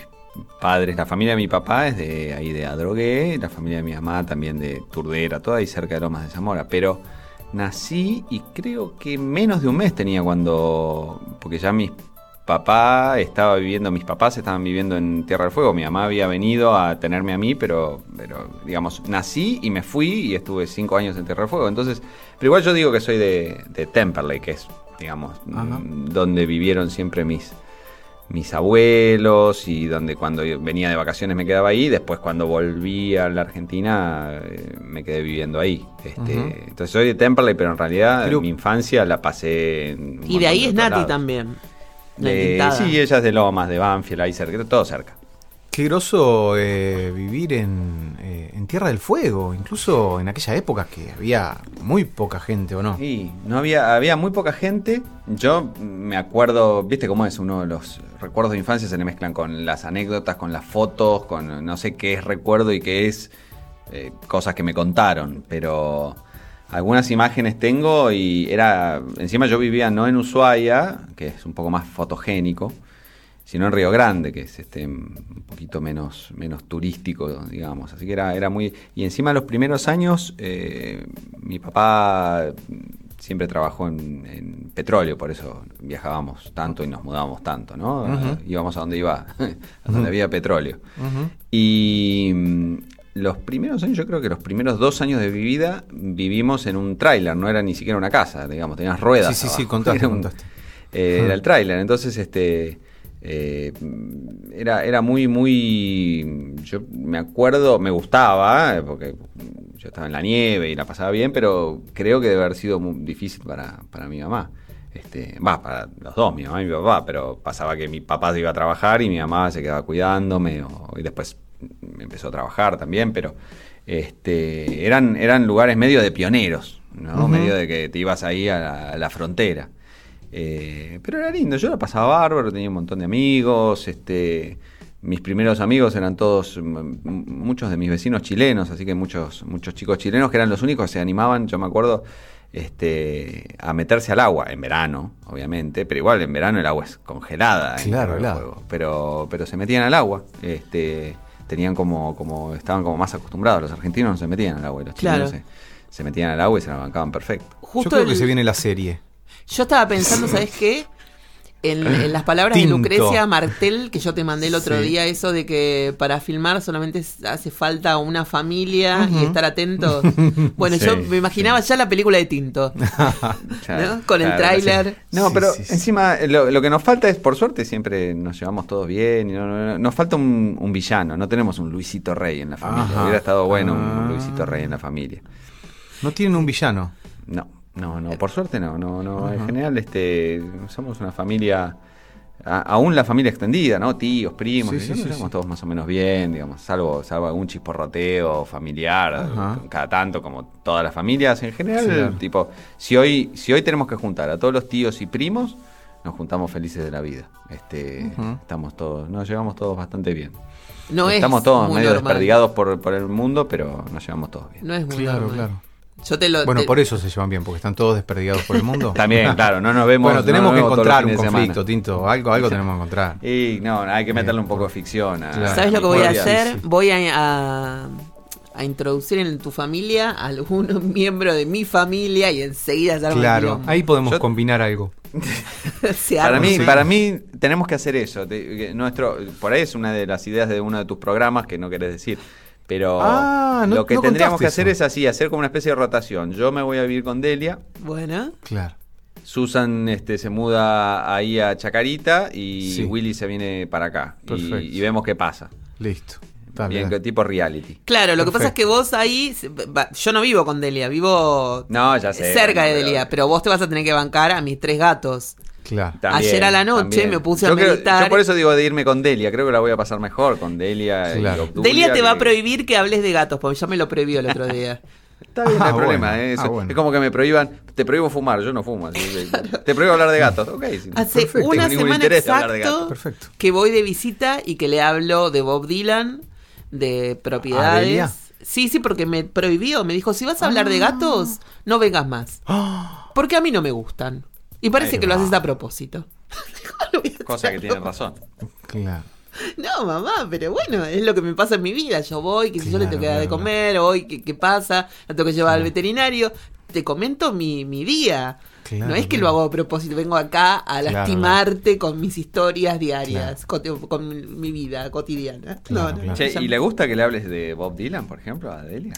padres, la familia de mi papá es de ahí de Adrogué, la familia de mi mamá también de Turdera, toda ahí cerca de Lomas de Zamora. Pero nací y creo que menos de un mes tenía cuando. Porque ya mi papá estaba viviendo, mis papás estaban viviendo en Tierra del Fuego. Mi mamá había venido a tenerme a mí, pero, pero digamos, nací y me fui y estuve cinco años en Tierra del Fuego. Entonces, pero igual yo digo que soy de, de Temperley, que es, digamos, Ajá. mm, donde vivieron siempre mis, mis abuelos y donde cuando venía de vacaciones me quedaba ahí. Después cuando volví a la Argentina eh, me quedé viviendo ahí. Este. Entonces soy de Temperley, pero en realidad Pero- mi infancia la pasé en Y de ahí es Nati lados. también. De- sí, ella es de Lomas, de Banfield, ahí cerca, todo cerca. Qué groso eh, vivir en, eh, en Tierra del Fuego, incluso en aquella época que había muy poca gente, ¿o no? Sí, no había, había muy poca gente. Yo me acuerdo, viste cómo es, uno de los recuerdos de infancia se le mezclan con las anécdotas, con las fotos, con no sé qué es recuerdo y qué es eh, cosas que me contaron, pero algunas imágenes tengo y era, encima yo vivía no en Ushuaia, que es un poco más fotogénico, sino en Río Grande, que es este un poquito menos, menos turístico, digamos. Así que era, era muy. Y encima los primeros años, eh, mi papá siempre trabajó en, en petróleo, por eso viajábamos tanto y nos mudábamos tanto, ¿no? Ujú. Íbamos a donde iba, [laughs] a donde había petróleo. Y los primeros años, yo creo que los primeros dos años de mi vida vivimos en un tráiler, no era ni siquiera una casa, digamos, tenías ruedas. Sí, sí, sí, contaste, [laughs] Era, un- contaste. eh, era el tráiler, entonces este eh, era, era muy, muy. Yo me acuerdo, me gustaba, eh, porque yo estaba en la nieve y la pasaba bien, pero creo que debe haber sido muy difícil para, para mi mamá. Este, va, para los dos, mi mamá y mi papá, pero pasaba que mi papá se iba a trabajar y mi mamá se quedaba cuidándome, o- y después empezó a trabajar también, pero este, eran, eran lugares medio de pioneros, ¿no? Medio de que te ibas ahí a la, a la frontera. Eh, pero era lindo, yo la pasaba bárbaro, tenía un montón de amigos, este, mis primeros amigos eran todos, muchos de mis vecinos chilenos, así que muchos, muchos chicos chilenos que eran los únicos que se animaban, yo me acuerdo, este, a meterse al agua, en verano, obviamente, pero igual en verano el agua es congelada, en Claro, claro. Fuego, pero, pero se metían al agua, este, tenían como, como, estaban como más acostumbrados, los argentinos no se metían al agua, y los Claro. chilenos se, se metían al agua y se la bancaban perfecto. Yo Justo creo que se viene la serie. Yo estaba pensando, ¿sabes qué? En, en las palabras Tinto. de Lucrecia Martel, que yo te mandé el otro Sí. día, eso de que para filmar solamente hace falta una familia y estar atentos. [laughs] Bueno, Sí, yo me imaginaba ya la película de Tinto. [laughs] Claro, ¿No? Con el claro, tráiler. sí. No, Sí, pero sí, sí. encima eh, lo, lo que nos falta es, por suerte, siempre nos llevamos todos bien. y no- no- no- nos falta un, un villano, no tenemos un Luisito Rey en la familia. Ajá. Hubiera estado bueno Ah. un Luisito Rey en la familia. No tienen un villano. No, no, no, por suerte no, no, no. En general, este, somos una familia, a- aún la familia extendida, ¿no? Tíos, primos, Sí, sí, sí. todos más o menos bien, digamos, salvo, salvo algún chisporroteo familiar, cada tanto, como todas las familias en general, Claro. tipo, si hoy, si hoy tenemos que juntar a todos los tíos y primos, nos juntamos felices de la vida. Este, estamos todos, nos llevamos todos bastante bien. No estamos es todos medio normal. desperdigados por, por el mundo, pero nos llevamos todos bien. No es muy Claro, normal. claro. Yo te lo. Bueno, te- por eso se llevan bien, porque están todos desperdigados por el mundo. [laughs] También, claro, no nos vemos. Bueno, no tenemos que encontrar un conflicto, Tinto. Algo, algo tenemos que encontrar. Y no, hay que meterle un poco de ficción. A, Claro. ¿Sabes lo que voy a hacer? Voy a, a, a introducir en tu familia a algún [laughs] miembro de mi familia y enseguida se Claro, ahí podemos Yo- combinar algo. [laughs] Para mí, sí. para mí tenemos que hacer eso. Nuestro, por ahí es una de las ideas de uno de tus programas que no querés decir. Pero Ah, no- lo que no tendríamos que hacer eso. es así, hacer como una especie de rotación. Yo me voy a vivir con Delia, Bueno, Claro. Susan este, se muda ahí a Chacarita y Sí. Willy se viene para acá. Y, Perfecto. y vemos qué pasa. Listo. Bien, dale. tipo reality. claro, lo que pasa es que vos ahí. Yo no vivo con Delia, vivo No, ya sé. cerca no, de Delia, pero vos te vas a tener que bancar a mis tres gatos. Claro. También, Ayer a la noche también. me puse a creo- meditar. yo por eso digo de irme con Delia. Creo que la voy a pasar mejor con Delia. y Claro. Obdulia, Delia te va a prohibir que hables de gatos, porque ya me lo prohibió el otro día. [laughs] Está bien, no hay Ah, problema. eh, eso- Ah, bueno. Es como que me prohíban. Te prohíbo fumar, yo no fumo. así que- te prohíbo hablar de gatos. Ok, sí. Hace Perfecto. una semana exacto gatos. Perfecto. que voy de visita y que le hablo de Bob Dylan, de ¿A propiedades. Sí, sí, porque me prohibió. Me dijo, si vas a hablar Ah. de gatos, no vengas más. [gasps] Porque a mí no me gustan. Y parece Ahí que lo haces a propósito. [laughs] Cosa que tienen razón. Claro. No, mamá, pero bueno, es lo que me pasa en mi vida. Yo voy, que si yo le tengo que dar de comer, hoy, ¿qué, qué pasa? La tengo que llevar al veterinario. Te comento mi, mi día. Claro, no es que claro. lo hago a propósito, vengo acá a Claro, lastimarte con mis historias diarias, con mi vida cotidiana. Claro, no, no, claro. Che, ¿y le gusta que le hables de Bob Dylan, por ejemplo, a Delia?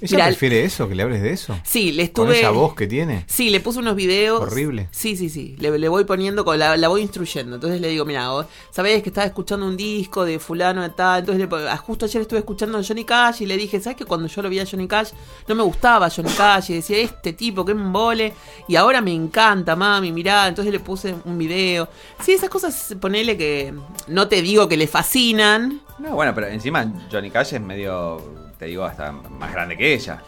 ¿Ella Mirá, prefiere eso? ¿Que le hables de eso? Sí, le ¿Con estuve. esa voz que tiene? Sí, le puse unos videos. Horrible. Sí, sí, sí. Le, le voy poniendo, con la, la voy instruyendo. Entonces le digo, mira, vos sabés que estaba escuchando un disco de fulano de tal. Entonces le, ah, justo ayer estuve escuchando a Johnny Cash y le dije, ¿sabes que cuando yo lo vi a Johnny Cash no me gustaba Johnny Cash? Y decía, este tipo, que embole. Y ahora me encanta, mami, mirá. Entonces le puse un video. Sí, esas cosas, ponele que no te digo que le fascinan. No, bueno, pero encima Johnny Cash es medio te digo, hasta más grande que ella.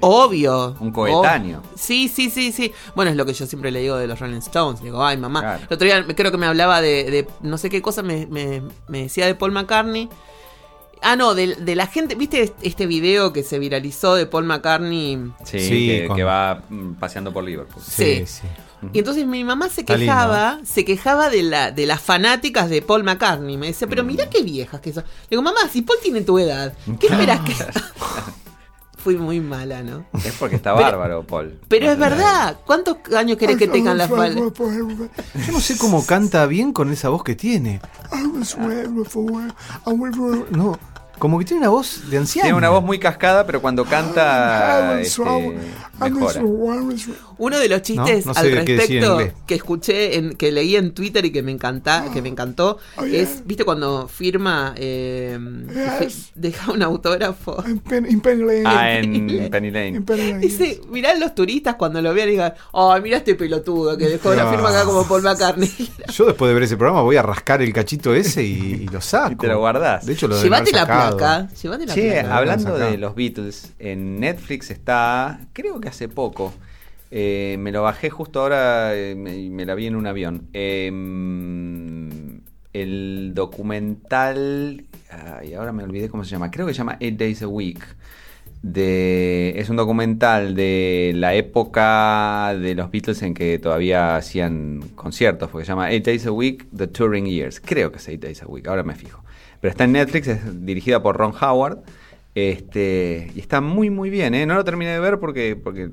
Obvio. Un coetáneo. Ob- Sí, sí, sí, sí. Bueno, es lo que yo siempre le digo de los Rolling Stones. Digo, ay, mamá. Claro. El otro día me- creo que me hablaba de, de no sé qué cosa, me, me- me decía de Paul McCartney. Ah, no, de, de la gente. ¿Viste este video que se viralizó de Paul McCartney? Sí, Sí, que, con- que va mm, paseando por Liverpool. Sí. sí. Y entonces mi mamá se quejaba, se quejaba de la de las fanáticas de Paul McCartney. Me decía, pero mirá qué viejas que son. Le digo, mamá, si Paul tiene tu edad, ¿qué esperas que.? Fui muy mala, ¿no? Es porque está Pero- bárbaro, Paul. Pero es verdad. ¿Cuántos años querés que tengan las faldas? Yo no sé cómo canta bien con esa voz que tiene. No, como que tiene una voz de anciano. Tiene una voz muy cascada, pero cuando canta este, mejora. Uno de los chistes No, no sé al qué decía en respecto inglés. que escuché, en, que leí en Twitter y que me encanta, que me encantó, es, ¿viste cuando firma, eh, fi- deja un autógrafo? Ah, en Penny Lane. Dice, mirá los turistas cuando lo vean y digan, ay, mira este pelotudo que dejó la firma acá como Paul McCartney. Yo después de ver ese programa voy a rascar el cachito ese y, y lo saco. [laughs] Y te lo guardás. De hecho, lo deben Llévate haber la sacado. Llévate la Che, hablando de los Beatles, en Netflix está, creo que hace poco, eh, me lo bajé justo ahora eh, me- y me la vi en un avión. Eh, el documental, ay, ahora me olvidé cómo se llama, creo que se llama Eight Days a Week. De, es un documental de la época de los Beatles en que todavía hacían conciertos, porque se llama Eight Days a Week, The Touring Years. Creo que es Eight Days a Week, ahora me fijo. Pero está en Netflix, es dirigida por Ron Howard. Este, y está muy muy bien, ¿eh? No lo terminé de ver porque, porque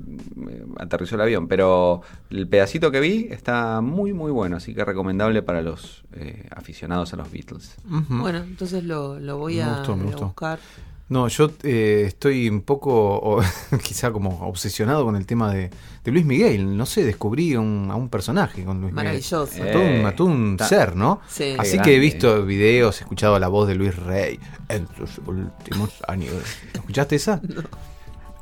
aterrizó el avión, pero el pedacito que vi está muy muy bueno, así que recomendable para los eh, aficionados a los Beatles. Bueno, entonces lo, lo voy Me a, gustó, me voy a gustó. buscar. No, yo eh, estoy un poco, o, [laughs] quizá como obsesionado con el tema de, de Luis Miguel. No sé, descubrí un- a un personaje con Luis Maravilloso. Miguel. Un, a todo un Eh, ta- ser, ¿no? Sí. Así que he visto videos, he escuchado la voz de Luis Rey en sus últimos [laughs] años. ¿Escuchaste esa?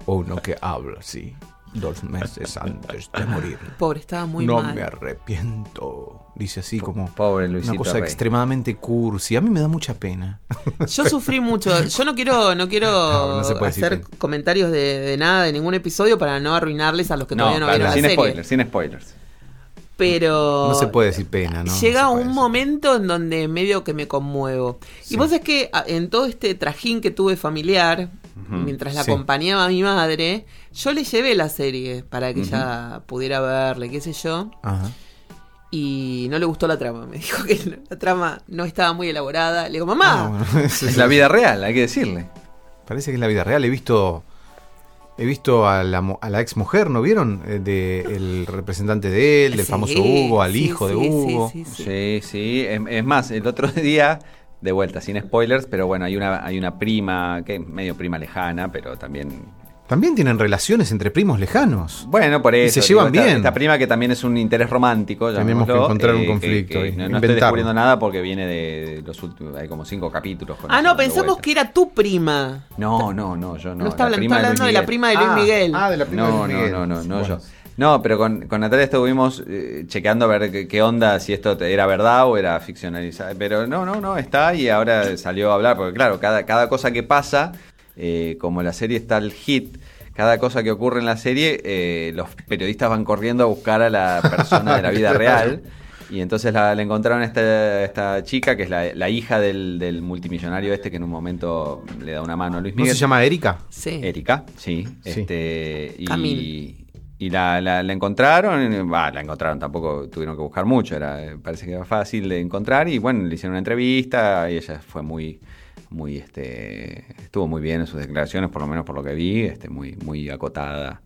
Uno que habla así, dos meses antes de morir. Pobre, estaba muy no mal. me arrepiento. Dice así como Pobre una cosa Rey. extremadamente cursi. A mí me da mucha pena. Yo sufrí mucho. Yo no quiero, no quiero [laughs] No, no hacer decir. comentarios de, de nada, de ningún episodio para no arruinarles a los que No, todavía no claro, vieron la sin serie. spoilers, sin spoilers. Pero No se puede decir pena, ¿no? llega un decir. momento en donde medio que me conmuevo. Sí. Y vos es que a- en todo este trajín que tuve familiar, mientras la Sí. acompañaba a mi madre, yo le llevé la serie para que Ujú. ella pudiera verle, qué sé yo. Ajá. Y no le gustó la trama. Me dijo que la trama no estaba muy elaborada. Le digo, mamá, Ah, bueno, [laughs] Es es- la vida real, hay que decirle. Parece que es la vida real. He visto. He visto a la, a la ex mujer, ¿no vieron? Eh, De, el representante de él, del Sí, famoso Hugo, al sí, hijo de Hugo. sí, sí, sí. Sí, sí. Es, es más, el otro [laughs] día, de vuelta, sin spoilers, pero bueno, hay una, hay una prima, que es medio prima lejana, pero también. También tienen relaciones entre primos lejanos. Bueno, por eso. se llevan esta- bien. Esta prima que también es un interés romántico. Tenemos que encontrar un que- conflicto que y no, no estoy descubriendo nada porque viene de los últimos. Hay como cinco capítulos. con Ah, no, pensamos que era tu prima. No, no, no, yo no. No, está la hablando, de la prima de Luis Ah, Miguel. ah, de la prima No, de no, Luis Miguel. no, no, no, Bueno. yo. No, pero con, con Natalia estuvimos eh, chequeando a ver qué, qué onda, si esto te- era verdad o era ficcionalizado. Pero no, no, no, está y ahora salió a hablar, porque claro, cada, cada cosa que pasa, eh, como la serie está el hit, cada cosa que ocurre en la serie, eh, los periodistas van corriendo a buscar a la persona de la vida real. Y entonces la, la encontraron a esta, esta chica, que es la, la hija del, del multimillonario este, que en un momento le da una mano a Luis ¿No Miguel. se llama Erika? Sí. Erika, sí. Sí. Este, y, y la, la, la encontraron, la encontraron, tampoco tuvieron que buscar mucho, era, parece que era fácil de encontrar y bueno, le hicieron una entrevista y ella fue muy, muy, este, estuvo muy bien en sus declaraciones, por lo menos por lo que vi, este, muy, muy acotada.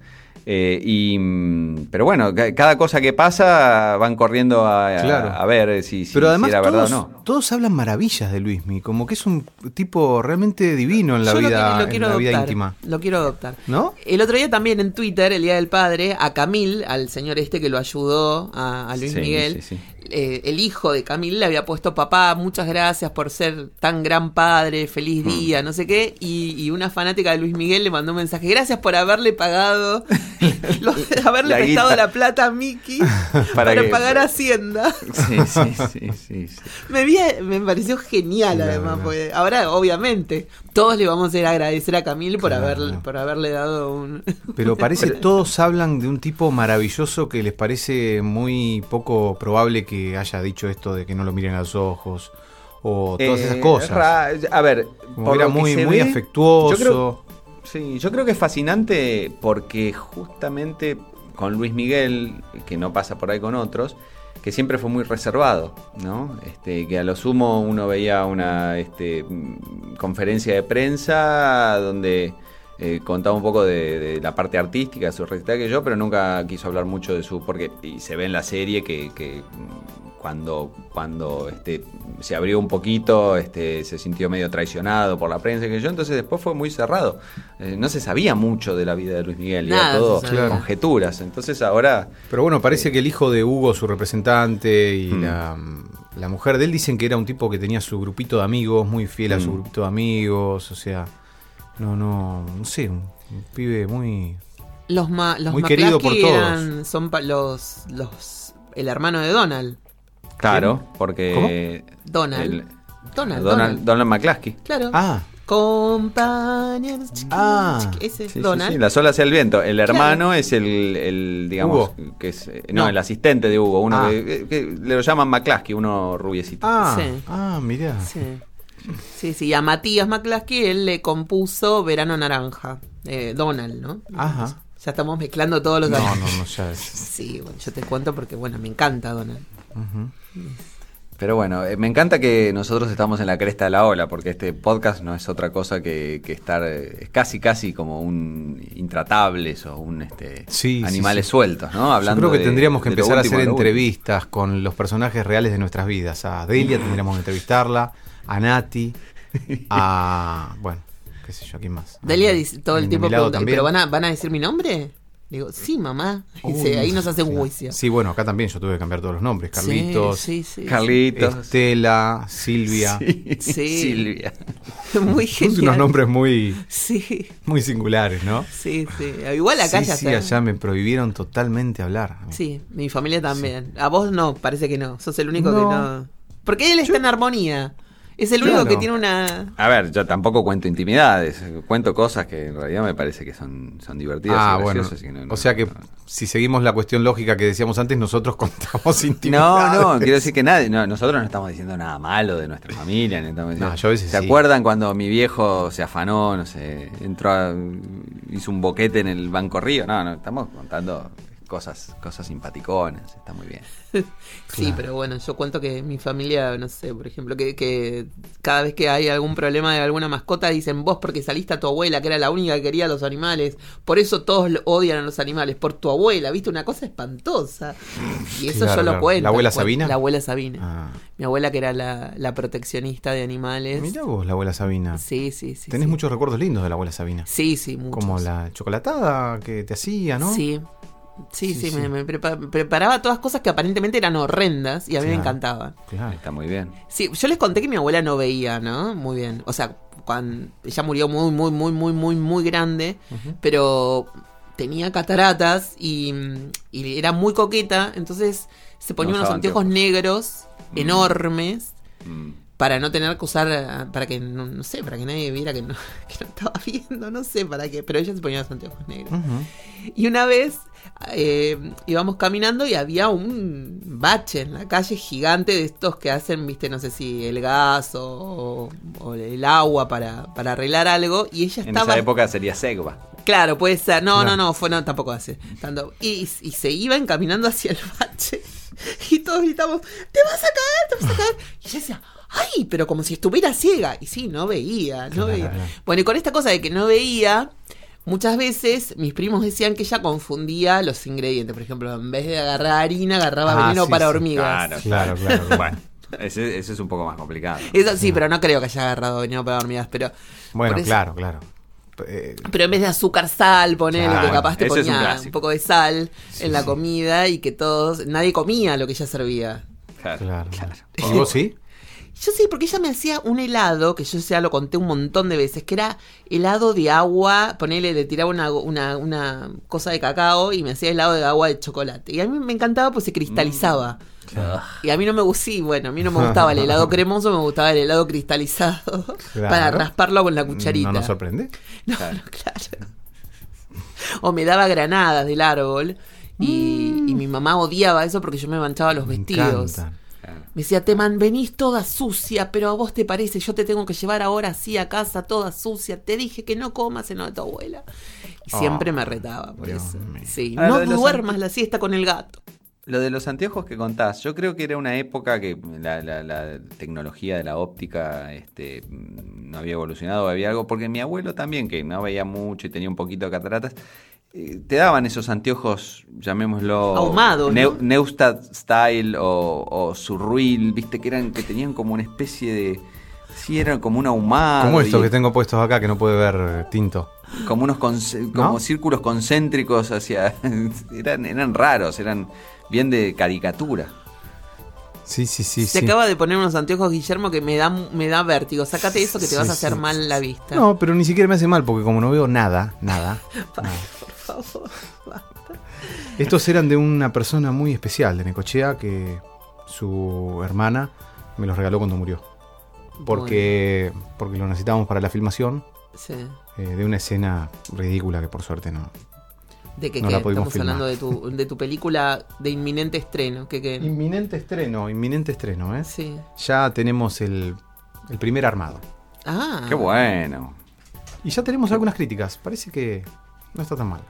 Eh, y, mm, pero bueno, ca- cada cosa que pasa van corriendo a, a- Claro. a ver si, si- Pero si además era verdad todos, o no. todos hablan maravillas de Luismi, como que es un tipo realmente divino en la Yo lo vida, quiero- lo en la vida íntima. Lo quiero adoptar. ¿No? El otro día también en Twitter, el Día del Padre, a Camil, al señor este que lo ayudó a, a Luis Sí, Miguel, sí, sí. Eh, el hijo de Camil le había puesto papá, muchas gracias por ser tan gran padre, feliz Hmm. día, no sé qué, y, y una fanática de Luis Miguel le mandó un mensaje, gracias por haberle pagado [laughs] Lo- haberle La prestado guita. la plata a Mickey [laughs] Para para, que- pagar Hacienda. Sí, sí, sí, sí, sí. Me, vi, me pareció genial Claro, además, porque ahora obviamente todos le vamos a ir a agradecer a Camil por, Claro. haber, por haberle dado un... [laughs] Pero parece todos hablan de un tipo maravilloso que les parece muy poco probable que haya dicho esto de que no lo miren a los ojos o todas Eh, esas cosas. ra- a ver, Como por que era lo que muy, se muy ve, afectuoso. Yo creo, sí, yo creo que es fascinante porque justamente con Luis Miguel, que no pasa por ahí con otros, que siempre fue muy reservado, ¿no? Este, que a lo sumo uno veía una este, mm, conferencia de prensa donde eh, contaba un poco de, de la parte artística, de su recital que yo, pero nunca quiso hablar mucho de su, porque y se ve en la serie que, que, mm, cuando, cuando este, se abrió un poquito, este, se sintió medio traicionado por la prensa que yo, entonces después fue muy cerrado. Eh, no se sabía mucho de la vida de Luis Miguel, Nada era todo conjeturas. Entonces ahora Pero bueno, parece que el hijo de Hugo, su representante, y Mm. la, la mujer de él dicen que era un tipo que tenía su grupito de amigos, muy fiel a su Mm. grupito de amigos, o sea, no, no, no sé, un, un pibe muy... Los, ma, los Muy querido por todos. eran- son pa- los, los... El hermano de Donald. Claro, porque. Donald. el- Donald, Donald, Donald. Donald McCluskey. Claro. Ah, Compañeros. chiquitos, Ah. chiqui- Ese sí, Donald. sí, la sola hacia el viento. El hermano es el, el, digamos, Hugo. que es, eh, no, No. el asistente de Hugo, uno Ah. que, que le lo llaman McCluskey, uno rubiecito. ah, Sí. ah, mirá. Sí. Sí, sí, a Matías McCluskey él le compuso Verano Naranja. Eh, Donald, ¿no? Ajá. Ya estamos mezclando todos los No, años. no, no, ya es. Sí, bueno, yo te cuento porque, bueno, me encanta Donald. Ujú. Pero bueno, eh, me encanta que nosotros estamos en la cresta de la ola, porque este podcast no es otra cosa que, que estar, eh, es casi casi como un intratables o un este Sí, animales sí. sueltos, ¿no? Yo Hablando creo que de- tendríamos que empezar a hacer entrevistas con los personajes reales de nuestras vidas. A Delia tendríamos que entrevistarla, a Nati, a... [laughs] Bueno, qué sé yo, ¿a quién más? Delia dice todo el tiempo pregunta. ¿pero van a, van a decir mi nombre? Digo, sí, mamá. [laughs] Dice, Uy, ahí no nos hace juicio. Sí, bueno, acá también yo tuve que cambiar todos los nombres. Carlitos, Sí, sí, sí. Carlitos. Estela, Silvia. Sí. [laughs] Sí. Silvia. [laughs] Muy Son genial. unos nombres muy, Sí, muy singulares, ¿no? sí, sí. Igual acá sí, ya sí, está. allá me prohibieron totalmente hablar. Sí, mi familia también. A vos no, parece que no. Sos el único No. que no. Porque él está en armonía. Es el único Claro. que tiene una. A ver, yo tampoco cuento intimidades, cuento cosas que en realidad me parece que son, son divertidas Ah, y bueno. graciosas. y no- no- o sea que no- si seguimos la cuestión lógica que decíamos antes, nosotros [laughs] contamos No, intimidades. no, quiero decir que nadie, no, nosotros no estamos diciendo nada malo de nuestra familia. ni estamos diciendo- No, yo a veces ¿Se sí. acuerdan cuando mi viejo se afanó, no sé, entró a, hizo un boquete en el Banco Río? No, no, estamos contando cosas, cosas simpaticonas, está muy bien. [laughs] Sí, pero bueno, yo cuento que mi familia, no sé, por ejemplo, que, que cada vez que hay algún problema de alguna mascota dicen vos porque saliste a tu abuela, que era la única que quería a los animales. Por eso todos lo- odian a los animales, por tu abuela, ¿viste? Una cosa espantosa. Y eso Claro, yo lo cuento. ¿La abuela cuento. Sabina? La abuela Sabina. Ah, Mi abuela que era la, la proteccionista de animales. mirá vos, la abuela Sabina. Sí, sí, sí. Tenés sí. muchos recuerdos lindos de la abuela Sabina. Sí, sí, muchos. Como la chocolatada que te hacía, ¿no? Sí. Sí, sí, Sí, me, sí. me prepa- preparaba todas cosas que aparentemente eran horrendas y a mí me encantaban. Claro. Está muy bien. Sí, yo les conté que mi abuela no veía, ¿no? Muy bien. O sea, cuando ella murió muy, muy, muy, muy, muy, muy grande, pero tenía cataratas y, y era muy coqueta, entonces se ponía No unos anteojos negros Mm. enormes Mm. Para no tener que usar, eh, para que, no, no sé, para que nadie viera que no, [laughs] que no estaba viendo, no sé para qué, pero ella se ponía los anteojos negros. Ujú. Y una vez eh, íbamos caminando y había un bache en la calle gigante de estos que hacen, viste, no sé si el gas o, o el agua para, para arreglar algo. Y ella En estaba. esa época sería Segba. Claro, puede ser. No, Claro. no, no, fue no, tampoco hace tanto. Y, y se iban caminando hacia el [laughs] bache. Y todos gritamos, te vas a caer, te vas a caer. Y ella decía, ay, pero como si estuviera ciega. Y sí, no veía, no Claro. veía. Bueno, y con esta cosa de que no veía, muchas veces mis primos decían que ella confundía los ingredientes. Por ejemplo, en vez de agarrar harina, agarraba Ah, veneno sí, para sí, hormigas. Claro, claro. Bueno, ese, ese es un poco más complicado. Eso sí, pero no creo que haya agarrado veneno para hormigas. Pero, Bueno, eso- claro, claro. Eh, Pero en vez de azúcar, sal, ponele, Claro, que capaz te un ponía un, poco de sal Sí, en la sí. comida y que todos, nadie comía lo que ella servía. Claro, claro. claro. [laughs] ¿Y vos sí? Yo sí, porque ella me hacía un helado, que yo ya lo conté un montón de veces, que era helado de agua, ponele, le tiraba una, una, una cosa de cacao y me hacía helado de agua de chocolate. Y a mí me encantaba pues se cristalizaba. Y a mí no me gustaba, sí, bueno, a mí no me gustaba el helado [laughs] cremoso, me gustaba el helado cristalizado Claro. para rasparlo con la cucharita. ¿No nos sorprende? No, no, claro. O me daba granadas del árbol. Y, y mi mamá odiaba eso porque yo me manchaba los Me vestidos. encantan. Me decía, te man, venís toda sucia, pero a vos te parece, yo te tengo que llevar ahora así a casa toda sucia. Te dije que no comas en lo de tu abuela. Y siempre Oh, me retaba por Dios eso. mío. Sí, Ah, no los duermas la siesta con el gato. Lo de los anteojos que contás, yo creo que era una época que la, la- la tecnología de la óptica este, no había evolucionado, había algo, porque mi abuelo también, que no veía mucho y tenía un poquito de cataratas, te daban esos anteojos, llamémoslo Ahumados, ¿no? Neustadt Style o, o Surruil, viste, que eran que tenían como una especie de... Sí, eran como un ahumado. Como estos y- que tengo puestos acá que no puede ver eh, tinto. como unos conce- como ¿No? círculos concéntricos hacia [laughs] eran eran raros eran bien de caricatura Sí, sí, sí. Se sí. acaba de poner unos anteojos, Guillermo, que me da, me da vértigo. Sácate eso que te Sí, vas a hacer sí. mal la vista. No, pero ni siquiera me hace mal porque como no veo nada, nada. [laughs] nada. Por favor. Estos eran de una persona muy especial de Necochea que su hermana me los regaló cuando murió. Porque, porque lo necesitábamos para la filmación Sí. eh, de una escena ridícula que por suerte no. ¿De que, No Estamos hablando de tu, de tu película de inminente estreno. que que Inminente estreno, inminente estreno, ¿eh? Sí. Ya tenemos el, el primer armado. Ah. qué bueno Y ya tenemos algunas críticas. Parece que no está tan mal.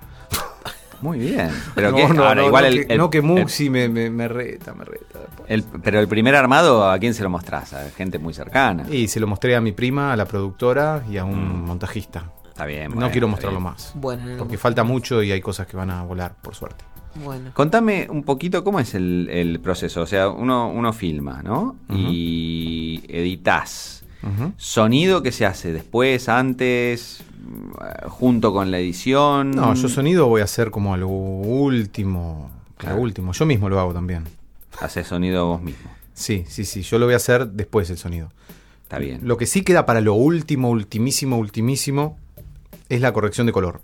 muy bien [laughs] pero no, que no, ahora no, igual no el, que, el- no que el- Muxi me, me, me reta, me reta. después. el- pero el primer armado a quién se lo mostrás a gente muy cercana Y se lo mostré a mi prima, a la productora y a un montajista. Está bien no bueno, quiero está mostrarlo bien. más. Bueno, no, Porque no. falta mucho y hay cosas que van a volar, por suerte. Bueno. Contame un poquito cómo es el, el proceso. O sea, uno, uno filma, ¿no? Y editás. Ujú. ¿Sonido que se hace después, antes, mm, junto con la edición? No, yo sonido voy a hacer como lo último. Claro. Lo último. Yo mismo lo hago también. Haces sonido vos mismo. Sí, sí, sí. Yo lo voy a hacer después el sonido. Está bien. Lo que sí queda para lo último, ultimísimo, ultimísimo es la corrección de color.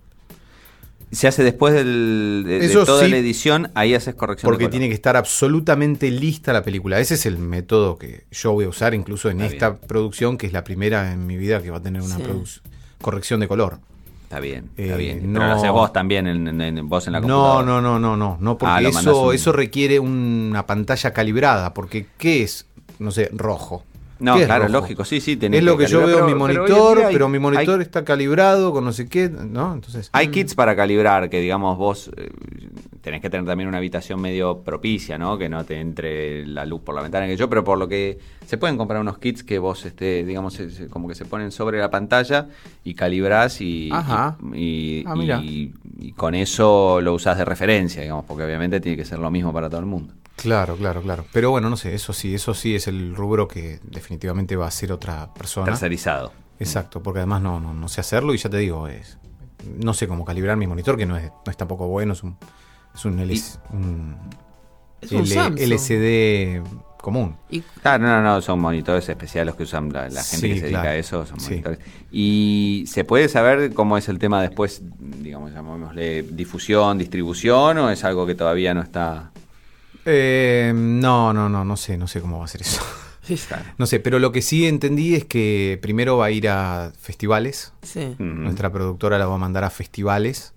Se hace después del- de, toda sí, la edición, ahí haces corrección Porque de color. tiene que estar absolutamente lista la película. Ese es el método que yo voy a usar incluso en Está esta bien. producción, que es la primera en mi vida que va a tener una Sí. corrección de color. Está bien, está Eh, bien. no- Pero lo haces vos también, en, en- en- vos en la No, computadora. no, no, no, no, no, porque Ah, eso, un- eso requiere una pantalla calibrada, porque ¿qué es? No sé, rojo. No, ¿Qué es claro, rojo? lógico, sí, sí. tenés Es lo que yo veo en mi pero monitor, hay- pero mi monitor hay- está calibrado con no sé qué, ¿no? Entonces, Hay kits para calibrar, que digamos vos eh, tenés que tener también una habitación medio propicia, ¿no? Que no te entre la luz por la ventana que yo, pero por lo que se pueden comprar unos kits que vos, este, digamos, como que se ponen sobre la pantalla y calibrás y, Ajá. y, y- Ah, mira. y- y con eso lo usás de referencia, digamos, porque obviamente tiene que ser lo mismo para todo el mundo. Claro, claro, claro. Pero bueno, no sé, eso sí, eso sí es el rubro que definitivamente va a ser otra persona. Tercerizado. Exacto, porque además no, no, no sé hacerlo y ya te digo, es no sé cómo calibrar mi monitor, que no es, no es tampoco bueno, es un, es un, LS un Es un L-. LCD común. Y Claro, no, no, son monitores especiales los que usan la, la gente Sí, que se dedica claro. a eso, son Sí. monitores. Y se puede saber cómo es el tema después, digamos, llamémosle difusión, distribución, o es algo que todavía no está. Eh, no, no, no, no sé, no sé cómo va a ser eso. [laughs] No sé, pero lo que sí entendí es que primero va a ir a festivales. sí. Nuestra productora la va a mandar a festivales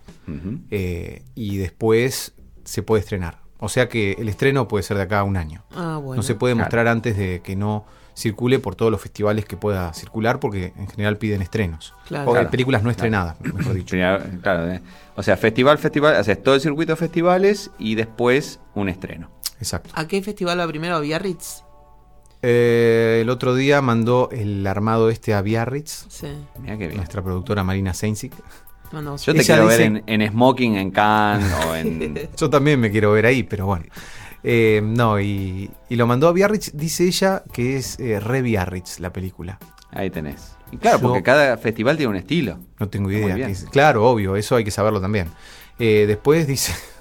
eh, y después se puede estrenar. O sea que el estreno puede ser de acá a un año. Ah, bueno. no se puede claro. mostrar antes de que no circule por todos los festivales que pueda circular porque en general piden estrenos. Claro. O Claro. películas no Claro. estrenadas, mejor dicho. Claro, eh. O sea, festival, festival, haces todo el circuito de festivales y después un estreno. Exacto. ¿A qué festival va primero? ¿A Biarritz? Eh, el otro día mandó el armado este a Biarritz, Sí. Mira qué bien. nuestra productora Marina Seinzig. Mandamos- Yo te Ella quiero dice- ver en, en smoking en Cannes o en. [laughs] Yo también me quiero ver ahí, pero bueno. Eh, no, y, y lo mandó a Biarritz, dice ella que es eh, re Biarritz la película. Ahí tenés. Y claro, Yo- porque cada festival tiene un estilo. No tengo idea. es. Claro, obvio, eso hay que saberlo también. Eh, después dice, [laughs]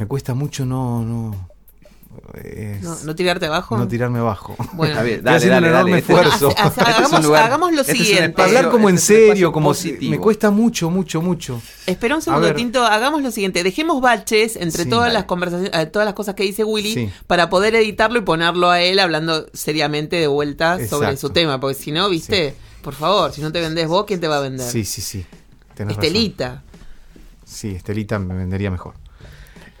me cuesta mucho no, no es No, no tirarte abajo. no tirarme abajo. Bueno. Está bien, dale, haciendo dale, un dale. enorme Este- esfuerzo. Hace- hace- Este es un hagamos, lugar- hagamos lo este siguiente. espacio- Hablar como en este es un serio, como si me cuesta mucho, mucho, mucho. Espera un segundo. Tinto. Hagamos lo siguiente. Dejemos baches entre Sí. todas Dale. las conversaciones, eh, todas las cosas que dice Willy Sí. para poder editarlo y ponerlo a él hablando seriamente de vuelta sobre su tema. Porque si no, viste, por favor, si no te vendés vos, ¿quién te va a vender? Sí, sí, sí. Tenés razón. Estelita. Sí, Estelita me vendería mejor.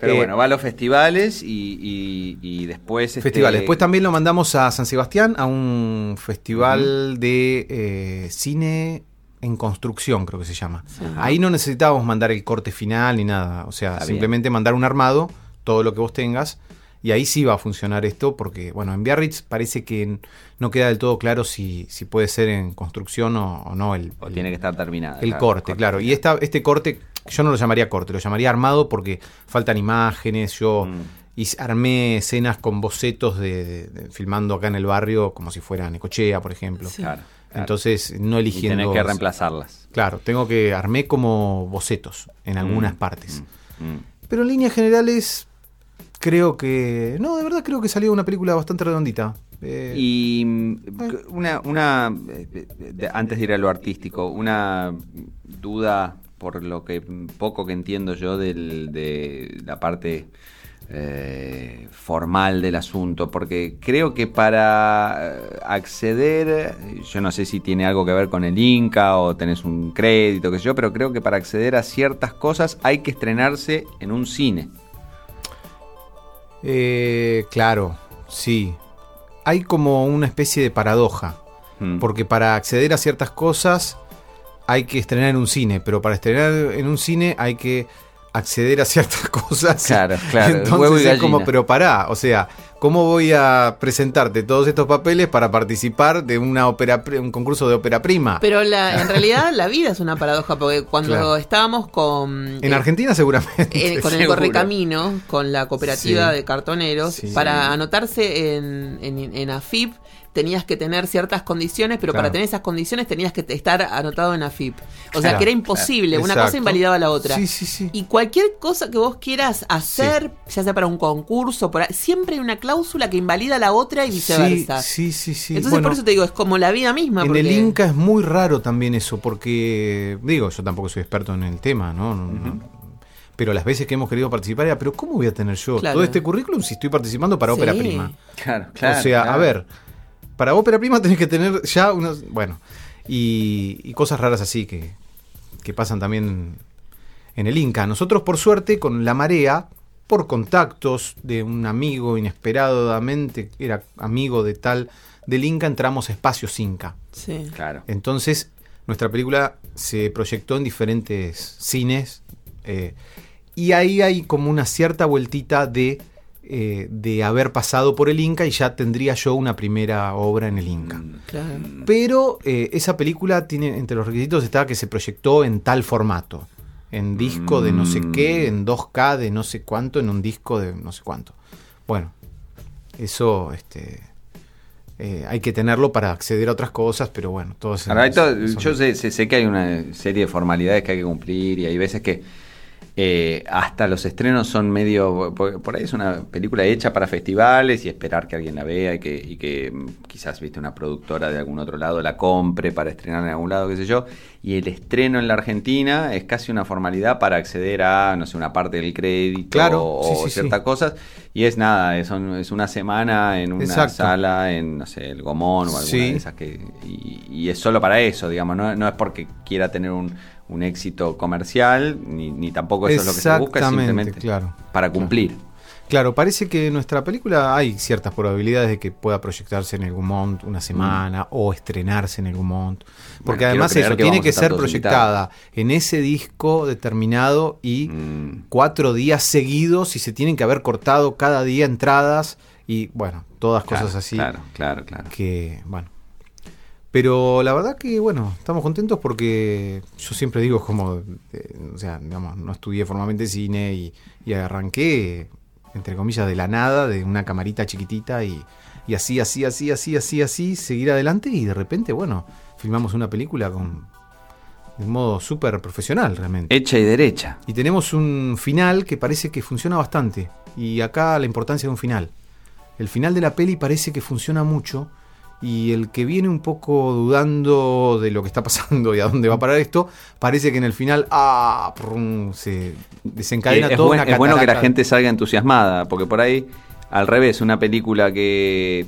Pero Eh, bueno, va a los festivales y, y- y después... este, Festivales. Después también lo mandamos a San Sebastián, a un festival de eh, cine en construcción, creo que se llama. Ahí no necesitábamos mandar el corte final ni nada. O sea, Está simplemente mandar un armado, todo lo que vos tengas. Y ahí sí va a funcionar esto, porque, bueno, en Biarritz parece que no queda del todo claro si, si puede ser en construcción o, o no el, O el- tiene que estar terminada. el claro, corte, claro. Y esta, este corte, yo no lo llamaría corte, lo llamaría armado porque faltan imágenes. Yo Mm. hice- armé escenas con bocetos de, de- de- filmando acá en el barrio, como si fuera Necochea, por ejemplo. Sí. Claro, claro. Entonces, no Y eligiendo. tenés que reemplazarlas. Claro, tengo que armé como bocetos en algunas Mm, partes. Mm. Pero en líneas generales, creo que. No, de verdad creo que salió una película bastante redondita. Eh, Y una, una eh, de- antes de ir a lo artístico, una duda por lo que poco que entiendo yo del- de la parte eh, formal del asunto, porque creo que para eh, acceder, yo no sé si tiene algo que ver con el Inca o tenés un crédito, qué sé yo, pero creo que para acceder a ciertas cosas hay que estrenarse en un cine. eh, claro, sí. Hay como una especie de paradoja. Mm. Porque para acceder a ciertas cosas hay que estrenar en un cine, pero para estrenar en un cine hay que acceder a ciertas [laughs] cosas. Claro, claro, Entonces huevo y es como, pero pará, o sea, ¿cómo voy a presentarte todos estos papeles para participar de una ópera, un concurso de ópera prima? Pero la, en [laughs] realidad la vida es una paradoja, porque cuando Claro. estábamos con... en eh, Argentina seguramente. eh, con el. [laughs] Correcamino, con la cooperativa Sí. de cartoneros, Sí. para anotarse en, en, en AFIP tenías que tener ciertas condiciones, pero Claro. para tener esas condiciones tenías que estar anotado en AFIP. O sea Claro, que era imposible, una cosa invalidaba la otra. Sí, sí, sí. Y cualquier cosa que vos quieras hacer, ya sea para un concurso, por ahí, siempre hay una cláusula que invalida la otra y viceversa. Sí, sí, sí. sí. Entonces Bueno, por eso te digo, es como la vida misma. En porque- el Inca es muy raro también eso, porque, digo, yo tampoco soy experto en el tema, ¿no? No, no. Pero las veces que hemos querido participar era, pero ¿cómo voy a tener yo Claro. todo este currículum si estoy participando para Sí. ópera prima? Claro, o sea, a ver, para ópera prima tenés que tener ya unos. Bueno, y, y cosas raras así que, que pasan también en el Inca. Nosotros, por suerte, con la marea, por contactos de un amigo inesperadamente, era amigo de tal del Inca, entramos a Espacios Inca. Sí. Claro. Entonces, nuestra película se proyectó en diferentes cines. eh, y ahí hay como una cierta vueltita de, eh, de haber pasado por el Inca y ya tendría yo una primera obra en el Inca. Mm. Claro. Pero eh, esa película tiene, entre los requisitos está que se proyectó en tal formato. En disco de no sé qué, en 2K de no sé cuánto, en un disco de no sé cuánto. Bueno, eso este, eh, hay que tenerlo para acceder a otras cosas, pero bueno, todos Ahora, todo- son- yo sé, sé- sé que hay una serie de formalidades que hay que cumplir y hay veces que eh, hasta los estrenos son medio... Por, por ahí es una película hecha para festivales y esperar que alguien la vea y que, y que mm, quizás viste una productora de algún otro lado la compre para estrenar en algún lado, qué sé yo. Y el estreno en la Argentina es casi una formalidad para acceder a, no sé, una parte del crédito Claro, o, sí, sí, ciertas sí. cosas. Y es nada, es, un- es una semana en una Exacto. sala, en, no sé, el Gomón o alguna de esas que y, y es solo para eso, digamos, no, no es porque quiera tener un, un éxito comercial, ni, ni tampoco eso es lo que se busca, es simplemente claro. para cumplir. Claro, parece que en nuestra película hay ciertas probabilidades de que pueda proyectarse en el Gumont una semana o estrenarse en el Gumont. Porque Bueno, además eso, que tiene que ser proyectada en ese disco determinado y Mm. cuatro días seguidos y se tienen que haber cortado cada día entradas y bueno, todas Claro, cosas así Claro, claro, claro. que, bueno. Pero la verdad que, bueno, estamos contentos porque yo siempre digo como, eh, o sea, digamos, no estudié formalmente cine y, y arranqué, entre comillas, de la nada, de una camarita chiquitita y, y así, así, así, así, así, así, seguir adelante y de repente, bueno, filmamos una película con de un modo súper profesional realmente. Hecha y derecha. Y tenemos un final que parece que funciona bastante. Y acá la importancia de un final. el final de la peli parece que funciona mucho y el que viene un poco dudando de lo que está pasando y a dónde va a parar esto, parece que en el final ah, prum, se desencadena Eh, es, buen- bueno que la gente salga entusiasmada, porque por ahí, al revés, una película que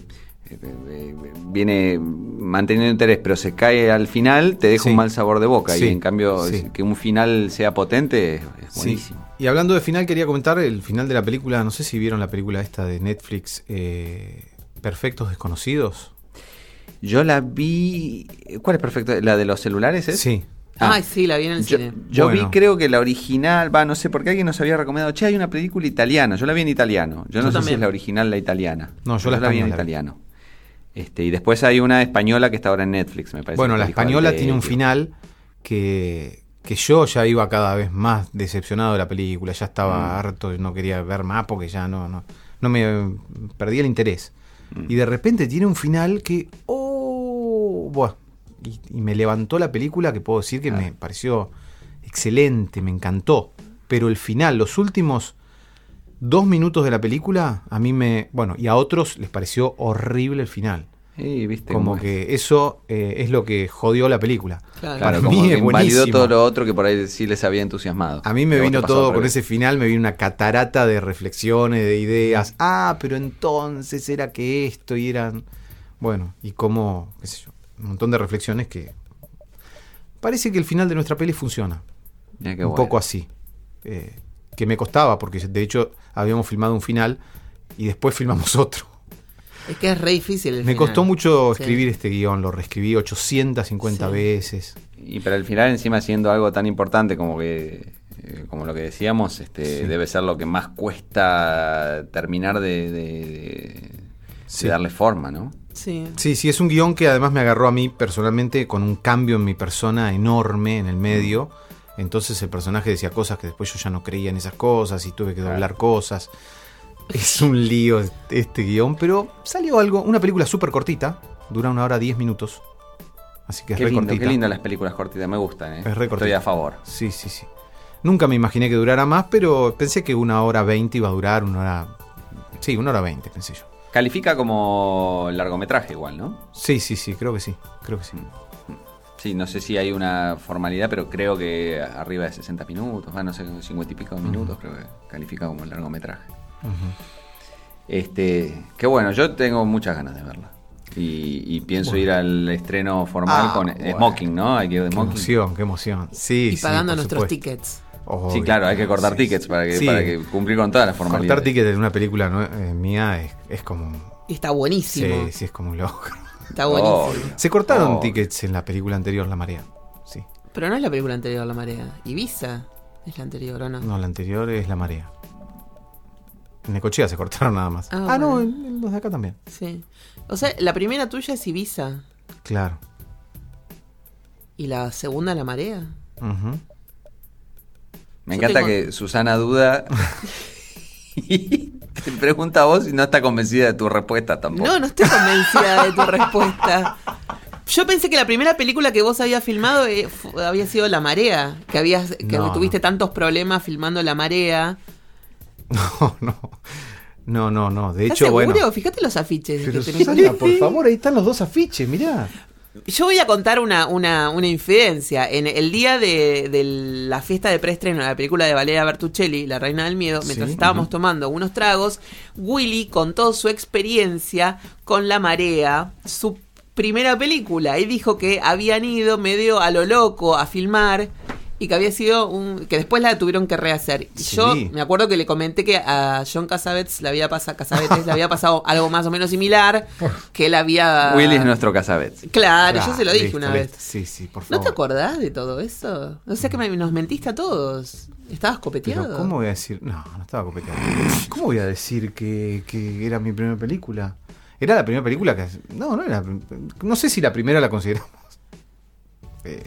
eh, viene manteniendo interés, pero se cae al final, te deja Sí. un mal sabor de boca. Sí, Y en cambio, sí. que un final sea potente es buenísimo. Y hablando de final, quería comentar el final de la película. No sé si vieron la película esta de Netflix, eh, Perfectos Desconocidos. Yo la vi. ¿Cuál es perfecto? ¿La de los celulares es? Sí. Ah. Ay, sí, la vi en el Yo, cine. yo Bueno. vi, creo que la original, va, no sé, porque alguien nos había recomendado, che, hay una película italiana, yo la vi en italiano, yo no sé si es la original la italiana. No, yo la vi en vi. italiano. Este, y después hay una española que está ahora en Netflix, me parece. Bueno, la española tiene un final que, que yo ya iba cada vez más decepcionado de la película. Ya estaba Mm. harto, no quería ver más porque ya no, no, no me perdía el interés. Mm. Y de repente tiene un final que. ¡Oh! Buah, y, y me levantó la película que puedo decir que Ah. me pareció excelente, me encantó. Pero el final, los últimos dos minutos de la película, a mí me. Bueno, y a otros les pareció horrible el final. Sí, viste. Como cómo es. que eso eh, es lo que jodió la película. Claro. Claro, para como mí que es invalidó buenísimo. todo lo otro que por ahí sí les había entusiasmado. A mí me vino todo con ese final, me vino una catarata de reflexiones, de ideas. Ah, pero entonces era que esto y eran. Bueno, y como, qué sé yo, un montón de reflexiones que. Parece que el final de nuestra peli funciona. Un bueno. poco así. Eh, que me costaba, porque de hecho habíamos filmado un final y después filmamos [laughs] otro. Es que es re difícil el Me final. costó mucho Sí. escribir este guion, lo reescribí 850 Sí. veces. Y para el final, encima siendo algo tan importante como que, eh, como lo que decíamos, este, Sí. debe ser lo que más cuesta terminar de, de- de- Sí. de darle forma, ¿no? Sí. Sí, sí, es un guion que además me agarró a mí personalmente con un cambio en mi persona enorme en el medio. Entonces el personaje decía cosas que después yo ya no creía en esas cosas y tuve que doblar cosas. Es un lío este guion, pero salió algo, una película súper cortita, dura una hora 10 minutos. Así que es Qué re lindo, cortita. qué lindo las películas cortitas, me gustan, ¿eh? Es re Estoy a favor. Sí, sí, sí. Nunca me imaginé que durara más, pero pensé que una hora 20 iba a durar, una hora... Sí, una hora 20, pensé yo. Califica como largometraje igual, ¿no? Sí, sí, sí, creo que sí, creo que sí. Sí, no sé si hay una formalidad, pero creo que arriba de 60 minutos, ah, no sé, 50 y pico de minutos, creo que califica como largometraje. Este, qué bueno, yo tengo muchas ganas de verla. Y, y pienso ir al estreno formal Ah, con bueno. Smoking, ¿no? Hay que ir de Qué Smoking. emoción, qué emoción. Sí, Y sí, pagando por nuestros supuesto. tickets. Obvio. Sí, claro, hay que cortar Sí, tickets sí. para que, Sí. para que cumplir con todas las formalidades. Cortar tickets de una película ¿no? eh, mía es, es como... está Sí, buenísimo. sí, es como un loco. Está buenísimo. Obvio. Se cortaron Oh. tickets en la película anterior, La Marea. Sí. Pero no es la película anterior, La Marea. Ibiza es la anterior, ¿o no? No, la anterior es La Marea. En Necochea se cortaron nada más. Ah, Ah, no, bueno. en- en los de acá también. Sí. O sea, la primera tuya es Ibiza. Claro. ¿Y la segunda, La Marea? Ujú. Me encanta tengo- que Susana duda [laughs] y te pregunta a vos y no está convencida de tu respuesta tampoco. No, no estoy convencida de tu respuesta. Yo pensé que la primera película que vos habías filmado eh, había sido La Marea. Que, habías, que No, tuviste no. tantos problemas filmando La Marea. No, no. No, no, no. De ¿Estás hecho, seguro? bueno. Fíjate los afiches. Pero que tenés. Susana, por favor, ahí están los dos afiches, mirá. Yo voy a contar una, una, una infidencia. En el día de, de la fiesta de preestreno de la película de Valeria Bertuccelli, La Reina del Miedo, mientras Sí. estábamos tomando unos tragos, Willy contó su experiencia con La Marea, su primera película, y dijo que habían ido medio a lo loco a filmar y que había sido un que después la tuvieron que rehacer. Y Sí. Yo me acuerdo que le comenté que a John Cassavetes le había pasado Cassavetes le había pasado [laughs] algo más o menos similar, que él había Willy es nuestro casabet. Claro, yo se lo dije listo, una listo. vez. Sí, sí, por ¿No favor. te acordás de todo eso? O sea que me- nos mentiste a todos. ¿Estabas copeteado? Pero ¿cómo voy a decir? No, no estaba copeteado. [laughs] ¿Cómo voy a decir que, que era mi primera película? Era la primera película que... No, no era... No sé si la primera la consideramos eh,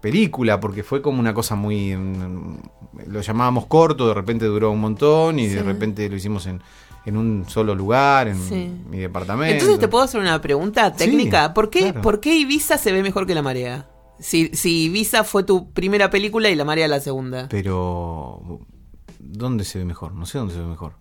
película, porque fue como una cosa muy... mm, Lo llamábamos corto, de repente duró un montón y de repente lo hicimos en, en un solo lugar, en Sí. mi departamento. Entonces te puedo hacer una pregunta técnica. Sí, ¿Por, qué, claro. ¿Por qué Ibiza se ve mejor que La Marea? Si, si Ibiza fue tu primera película y La Marea la segunda. Pero... ¿Dónde se ve mejor? No sé dónde se ve mejor.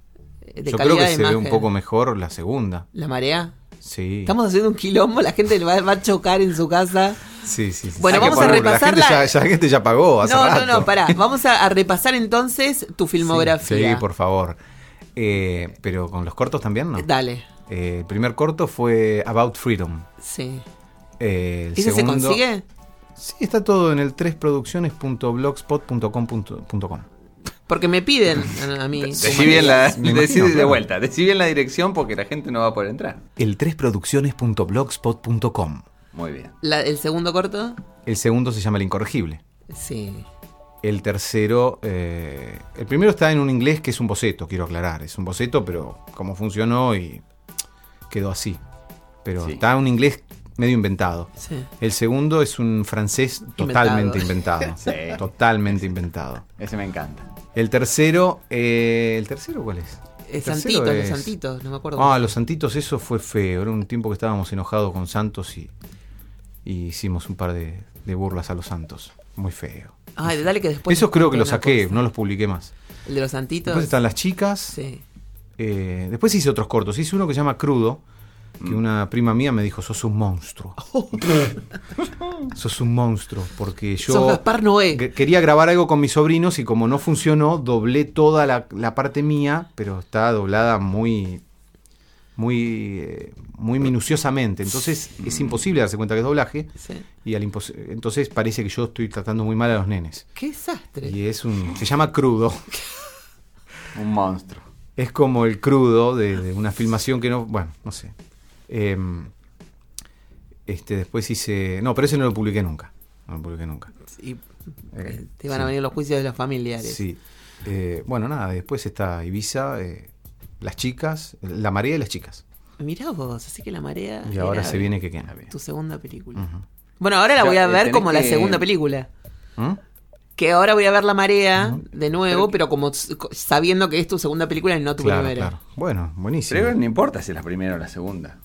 de Yo creo que de se ve un poco mejor la segunda. La marea. Sí. Estamos haciendo un quilombo, la gente va, va a chocar en su casa. Sí, sí, sí. Bueno, que vamos a repasar La gente, ya, la gente ya pagó hace No, no, rato. no, pará. Vamos a, a repasar entonces tu filmografía. Sí, por favor. Eh, pero con los cortos también, ¿no? Dale, Eh, el primer corto fue About Freedom. sí. Eh, ¿Ese se segundo- consigue? Sí, está todo en el 3producciones.blogspot.com.com. Porque me piden a, a mí. Decí bien la, Me decí imagino, de vuelta, decí bien la dirección porque la gente no va a poder entrar. El 3producciones.blogspot.com. Muy bien. La- ¿El segundo corto? El segundo se llama El Incorregible. Sí. El tercero, eh, el primero está en un inglés que es un boceto, quiero aclarar. Es un boceto, pero como funcionó y quedó así. Pero Sí. está en un inglés medio inventado. Sí. El segundo es un francés totalmente inventado. [laughs] Sí. Totalmente inventado. Ese me encanta. El tercero, eh, ¿el tercero cuál es? El Santitos, los Santitos, no me acuerdo. Ah, los Santitos, eso fue feo. Era un tiempo que estábamos enojados con Santos y, y hicimos un par de, de burlas a los Santos. Muy feo. Ay, dale que después. Esos creo que los saqué, cosa. no los publiqué más. El de los Santitos. Después están las chicas. Sí. Eh, después hice otros cortos. Hice uno que se llama Crudo, que una prima mía me dijo, sos un monstruo. [laughs] sos un monstruo, porque yo Sos Gaspar Noé. que- quería grabar algo con mis sobrinos y como no funcionó, doblé toda la, la parte mía, pero está doblada muy muy eh, muy minuciosamente. Entonces es imposible darse cuenta que es doblaje Sí. y al entonces parece que yo estoy tratando muy mal a los nenes. Qué desastre. Y es un se llama Crudo. [laughs] Un monstruo. Es como el crudo de, de una filmación que no. Bueno, no sé. Em, este, después hice. No, pero ese no lo publiqué nunca. No lo publiqué nunca. Y Eh, te van a sí. venir los juicios de los familiares. Sí. Eh, bueno, nada, después está Ibiza, eh, las chicas, la marea y las chicas. Mirá vos, así que la marea. Y ahora se viene que qué. Tu segunda película. Bueno, ahora la voy a eh, ver como la segunda película. ¿Mm? Que ahora voy a ver La Marea de nuevo, pero, como sabiendo que es tu segunda película y no tu Claro, primera. claro. Bueno, buenísimo. Pero no importa si es la primera o la segunda.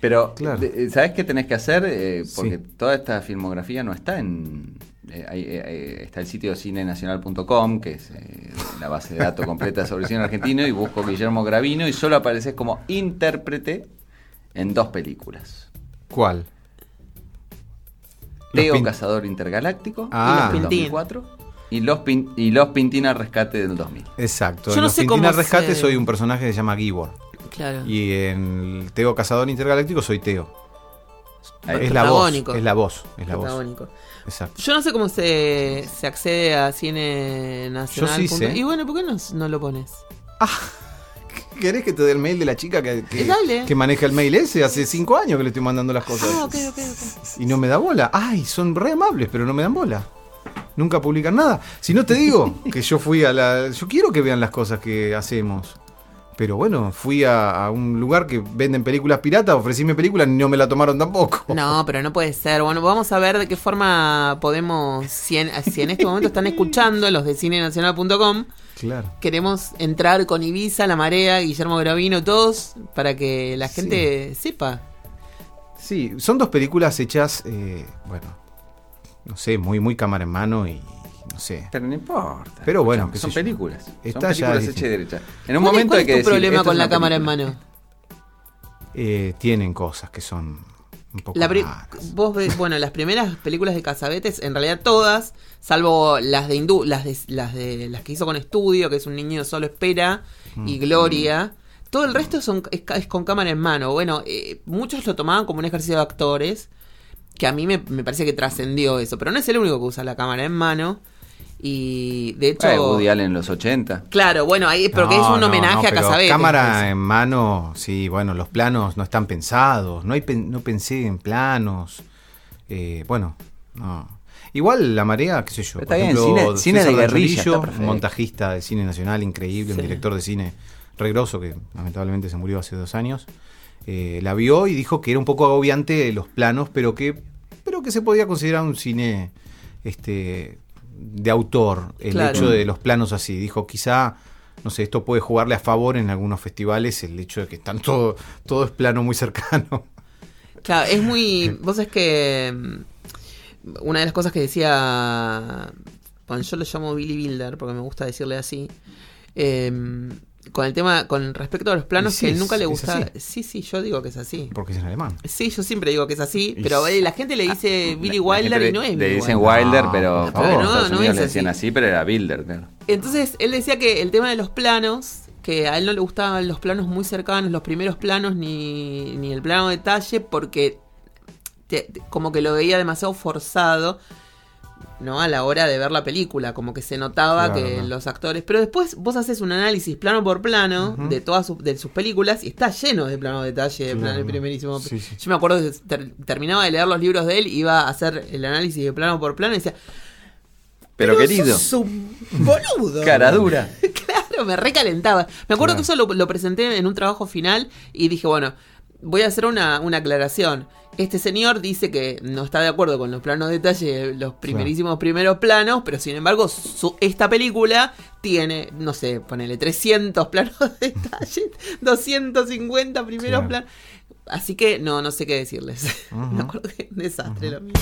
Pero, Claro. eh, ¿sabes qué tenés que hacer? Eh, porque Sí. toda esta filmografía no está en... eh, está el sitio cinenacional.com, que es eh, la base de datos completa sobre el cine argentino, y busco Guillermo Gravino y solo apareces como intérprete en dos películas. ¿Cuál? Los Teo Pin- Cazador Intergaláctico Ah. del Pintín. 2004 y Los, Pin- y los Pintina Rescate del 2000. Exacto. Yo en no los sé Pintina cómo Rescate se- soy un personaje que se llama Gibor. Claro. Y en el Teo Cazador Intergaláctico soy Teo. Es la voz. Es la voz. Es la voz. Exacto. Yo no sé cómo se, se accede a cine nacional. Yo sí sé. Y bueno, ¿por qué no, no lo pones? [laughs] ¿Querés que te dé el mail de la chica que, que, Eh, que maneja el mail ese? Hace cinco años que le estoy mandando las cosas. Ah. Y no me da bola. Ay, son re amables, pero no me dan bola. Nunca publican nada. Si no te digo [laughs] que yo fui a la... Yo quiero que vean las cosas que hacemos. Pero bueno, fui a, a un lugar que venden películas piratas, ofrecíme películas y no me la tomaron tampoco. No, pero no puede ser. Bueno, vamos a ver de qué forma podemos, si en, si en este momento están escuchando los de cinenacional.com, Claro. queremos entrar con Ibiza, La Marea, Guillermo Gravino, todos, para que la Sí. gente sepa. Sí, son dos películas hechas, eh, bueno, no sé, muy, muy cámara en mano y no sé. Pero no importa. Pero bueno, son películas. Está son ya películas difícil. hechas y derechas. En un ¿Cuál, es- momento cuál hay es que tu decir, problema con la cámara en mano? Eh, tienen cosas que son un poco La vos ves, [laughs] bueno, las primeras películas de Casabetes, en realidad todas, salvo las de Hindú, las de, las de las que hizo con estudio, que es un niño solo espera, Mm. y Gloria. Todo el resto son, es con cámara en mano. Bueno, eh, muchos lo tomaban como un ejercicio de actores, que a mí me, me parece que trascendió eso, pero no es el único que usa la cámara en mano. Y de hecho, Eh, Woody Allen en los 80. claro, bueno, ahí, porque No, es un homenaje no, a. Cámara en mano, sí, bueno, los planos no están pensados, no hay no pensé en planos. Eh, bueno, no. Igual la marea, qué sé yo. Pero por está bien, ejemplo, cine- cine de guerrilla, está montajista de cine nacional increíble, Sí. un director de cine regroso que lamentablemente se murió hace dos años. eh, la vio y dijo que era un poco agobiante los planos, pero que, pero que se podía considerar un cine este de autor, el Claro. hecho de los planos así. Dijo, quizá, no sé, esto puede jugarle a favor en algunos festivales, el hecho de que están todo, todo es plano muy cercano. Claro, es muy. [laughs] Vos es que. mm, Una de las cosas que decía. Bueno, yo lo llamo Billy Builder porque me gusta decirle así. eh, con el tema, con respecto a los planos, sí, que él nunca es- le así. Sí, sí, yo digo que es así. Porque es en alemán. Sí, yo siempre digo que es así, pero eh, la gente le dice Billy Wilder y no es le, le Billy dicen Wilder. No, pero favor. No, no es le decían así. así, pero era Builder, claro. Entonces él decía que el tema de los planos, que a él no le gustaban los planos muy cercanos, los primeros planos, ni, ni el plano detalle, porque te- te- como que lo veía demasiado forzado. ¿No? A la hora de ver la película, como que se notaba Claro, que los actores. Pero después vos haces un análisis plano por plano de todas sus, de sus películas y está lleno de plano detalle, de plano primerísimo. Sí, sí. Yo me acuerdo que ter- terminaba de leer los libros de él, iba a hacer el análisis de plano por plano y decía. Pero, querido, sos un boludo. [laughs] cara dura. [laughs] Claro, me recalentaba. Me acuerdo Claro. que eso lo, lo presenté en un trabajo final y dije, bueno, voy a hacer una, una aclaración. Este señor dice que no está de acuerdo con los planos de detalle, los primerísimos primeros planos, pero sin embargo, su- esta película tiene, no sé, ponele 300 planos de detalle, [laughs] 250 primeros Claro. planos. Así que no, no sé qué decirles. [laughs] Me acuerdo que un desastre lo mío.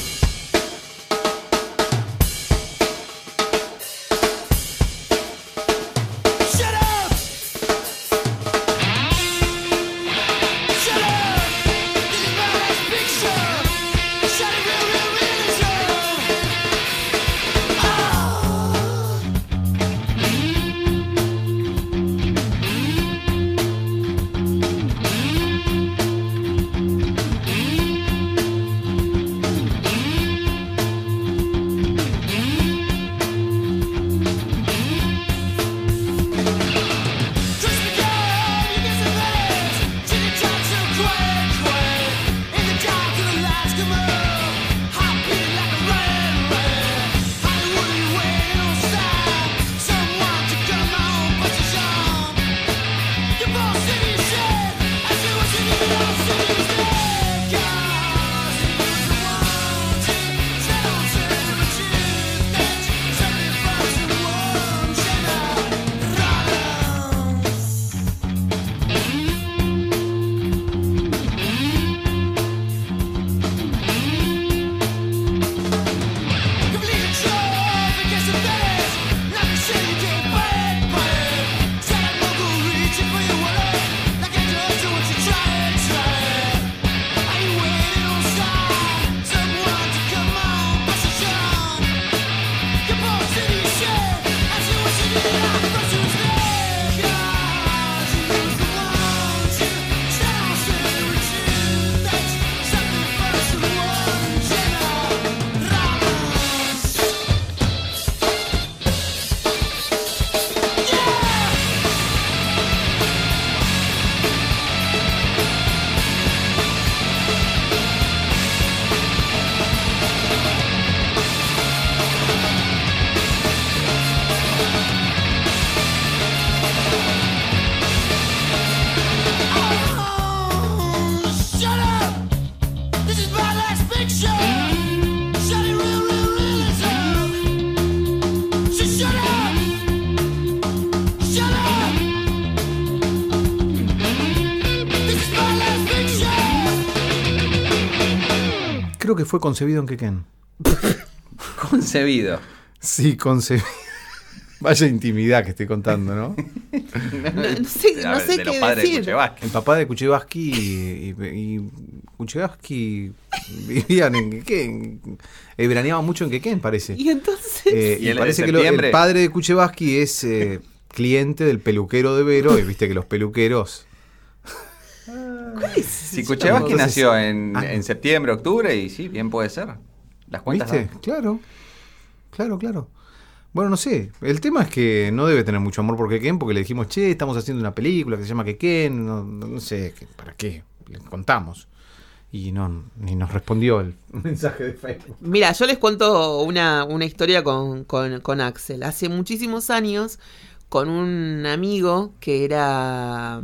Fue concebido en Quequén. [laughs] Concebido. Sí, concebido. [laughs] Vaya intimidad que estoy contando, ¿no? [laughs] No, no sé, no de los qué padres de decir. Kuchevaski. El papá de Kuchevaski y, y, y Kuchevaski vivían en Quequén. Eh, veraneaban mucho en Quequén, parece. Y entonces. Eh, Y en parece que lo- el padre de Kuchevaski es eh, cliente del peluquero de Vero. Y viste que los peluqueros. Si Kuchevaski Entonces- nació en, Ah. en septiembre, octubre, y sí, bien puede ser. Las cuentas. ¿Viste? dan. Claro. Claro, claro. Bueno, no sé. El tema es que no debe tener mucho amor por Quequén porque le dijimos, che, estamos haciendo una película que se llama Quequén. No, no- no sé, ¿qué- ¿para qué? Le contamos. Y no, ni nos respondió el [laughs] mensaje de Facebook. Mira, yo les cuento una, una historia con, con, con Axel. Hace muchísimos años, con un amigo que era.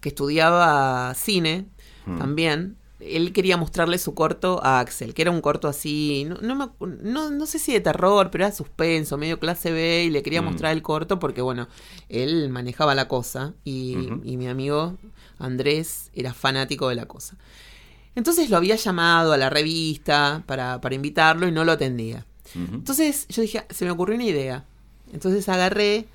Que estudiaba cine Mm. también. Él quería mostrarle su corto a Axel, que era un corto así, no, no, me no, no sé si de terror, pero era suspenso, medio clase B, y le quería Mm. mostrar el corto porque, bueno, él manejaba la cosa y, y mi amigo Andrés era fanático de la cosa. Entonces lo había llamado a la revista para, para invitarlo y no lo atendía. Entonces yo dije, se me ocurrió una idea. Entonces agarré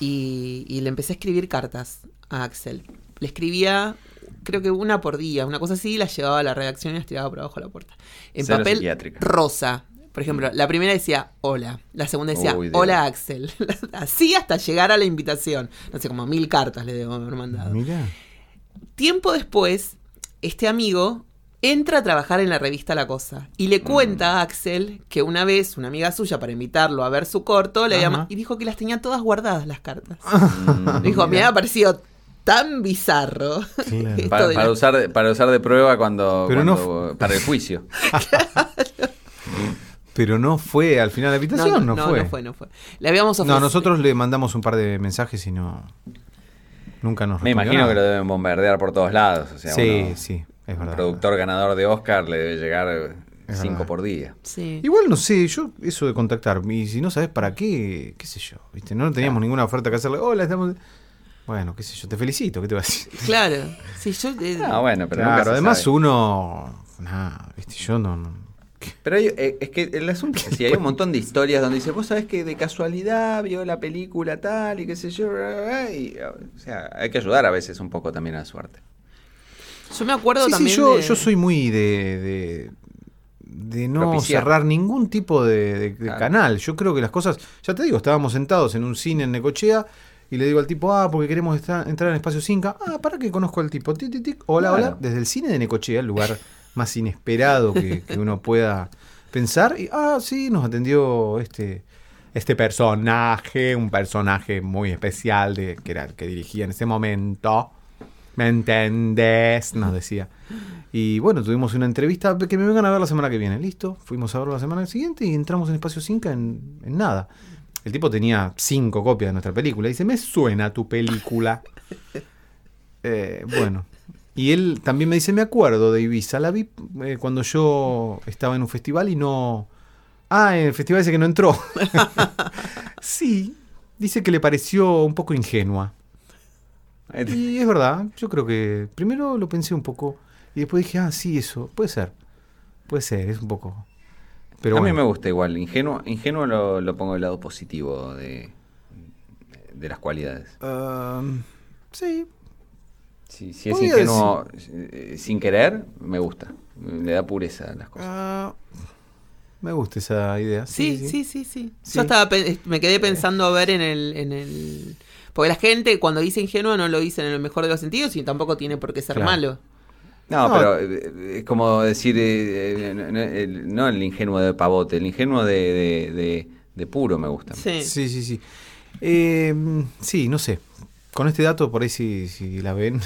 y, y le empecé a escribir cartas a Axel. Le escribía, creo que una por día, una cosa así, y las llevaba a la redacción y las tiraba por abajo de la puerta. En Cero papel rosa. Por ejemplo, la primera decía hola, la segunda decía Uy, Dios. hola Axel. [laughs] Así hasta llegar a la invitación. No sé, como mil cartas le debo haber mandado. Mira. Tiempo después, este amigo entra a trabajar en la revista La Cosa y le cuenta a Axel que una vez una amiga suya para invitarlo a ver su corto le Ajá. llama y dijo que las tenía todas guardadas las cartas. Mm, [laughs] dijo, me ha parecido tan bizarro. Claro. [laughs] Para, de para la- usar, de- para usar de prueba cuando, Pero no para el juicio. [laughs] Pero no fue al final de la invitación, no, no, fue. no fue, no fue. Le habíamos No, ofrecido. nosotros le mandamos un par de mensajes y no. Nunca nos Me imagino que lo deben bombardear por todos lados. O sea, Sí, uno- sí, es un verdad. productor ganador de Oscar le debe llegar Es cinco verdad. por día. Sí. Igual no sé, yo eso de contactar, y si no sabes para qué, qué sé yo, ¿viste? No teníamos ninguna oferta que hacerle. Hola, estamos. Bueno, qué sé yo, te felicito, ¿qué te voy a decir? Claro. Sí, yo, eh, Ah, bueno, pero claro, además sabe. uno. Nada, ¿viste? Yo no. no- Pero hay- eh, es que el asunto es así, hay un montón de historias donde dice, vos sabés que de casualidad vio la película tal y qué sé yo, bla, bla, bla", y, o sea, hay que ayudar a veces un poco también a la suerte. yo me acuerdo Sí, sí, también. yo, de- yo soy muy de. de de no Propiciar. cerrar ningún tipo de, de- de Claro. canal. Yo creo que las cosas, ya te digo, estábamos sentados en un cine en Necochea y le digo al tipo, ah, porque queremos estar- entrar en Espacio Cinca. Ah, para que conozco al tipo. Tic, tic, tic. Hola, Claro. hola. Desde el cine de Necochea, el lugar [laughs] más inesperado que, que uno pueda pensar. Y, ah, sí, nos atendió este, este personaje, un personaje muy especial de, que era el que dirigía en ese momento. ¿Me entendés? Nos decía. Y bueno, tuvimos una entrevista que me vengan a ver la semana que viene. Listo, fuimos a verlo la semana siguiente y entramos en Espacio 5 en, en nada. El tipo tenía cinco copias de nuestra película. Dice, me suena tu película. [laughs] Eh, bueno. Y él también me dice, me acuerdo de Ibiza. La vi eh, cuando yo estaba en un festival y no... Ah, en el festival ese que no entró. [laughs] sí, dice que le pareció un poco ingenua. Y es verdad, yo creo que primero lo pensé un poco y después dije, ah, sí, eso, puede ser. Puede ser, es un poco. Pero a mí bueno. me gusta igual, ingenuo, ingenuo lo, lo pongo del lado positivo de, de las cualidades. Um, sí, Si, si es ingenuo eh, sin querer, me gusta. Le da pureza a las cosas. ah, me gusta esa idea. Sí, Sí, sí, sí, sí. Sí. Yo estaba pe- me quedé pensando a ver en el, en el porque la gente cuando dice ingenuo no lo dice en el mejor de los sentidos y tampoco tiene por qué ser Claro. malo. No, No. pero eh, es como decir, eh, eh, no, el, no el ingenuo de pavote, el ingenuo de, de, de- de puro me gusta. Sí. Sí, sí, sí. Eh, sí, no sé. Con este dato, por ahí si, si la ven,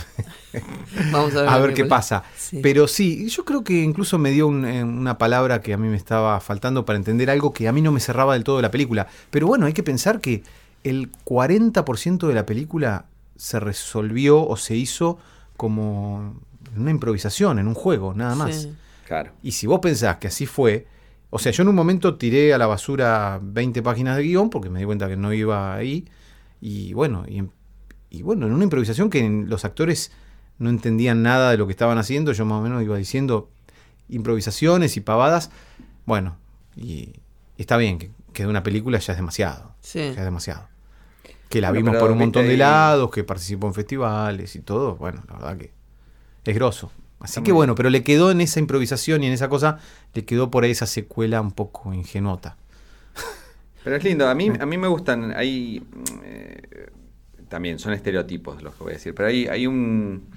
[laughs] Vamos a ver, [laughs] a ver qué pasa. Sí. Pero sí, yo creo que incluso me dio un- eh, una palabra que a mí me estaba faltando para entender algo que a mí no me cerraba del todo de la película. Pero bueno, hay que pensar que el 40% de la película se resolvió o se hizo como en una improvisación, en un juego, nada más. Sí. Claro. Y si vos pensás que así fue, o sea, yo en un momento tiré a la basura 20 páginas de guion porque me di cuenta que no iba ahí. Y bueno, y, y bueno, en una improvisación que los actores no entendían nada de lo que estaban haciendo, yo más o menos iba diciendo improvisaciones y pavadas. Bueno, y, y está bien, que, que de una película ya es demasiado. Sí. Ya es demasiado. Que la Bueno, vimos por un montón de lados, que participó en festivales y todo. Bueno, la verdad que es grosso. Así Está que bueno, pero le quedó en esa improvisación y en esa cosa, le quedó por ahí esa secuela un poco ingenuota. Pero es lindo, a mí, [laughs] a mí me gustan, hay, eh, también son estereotipos los que voy a decir, pero hay, hay un,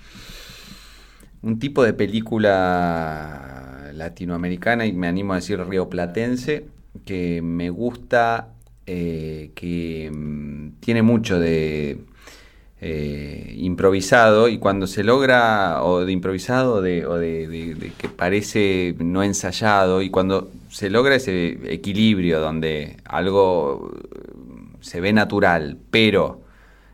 un tipo de película latinoamericana, y me animo a decir rioplatense, que me gusta, eh, que mm, tiene mucho de eh, improvisado, y cuando se logra, o de improvisado, de, o de- de- que parece no ensayado, y cuando se logra ese equilibrio donde algo se ve natural, pero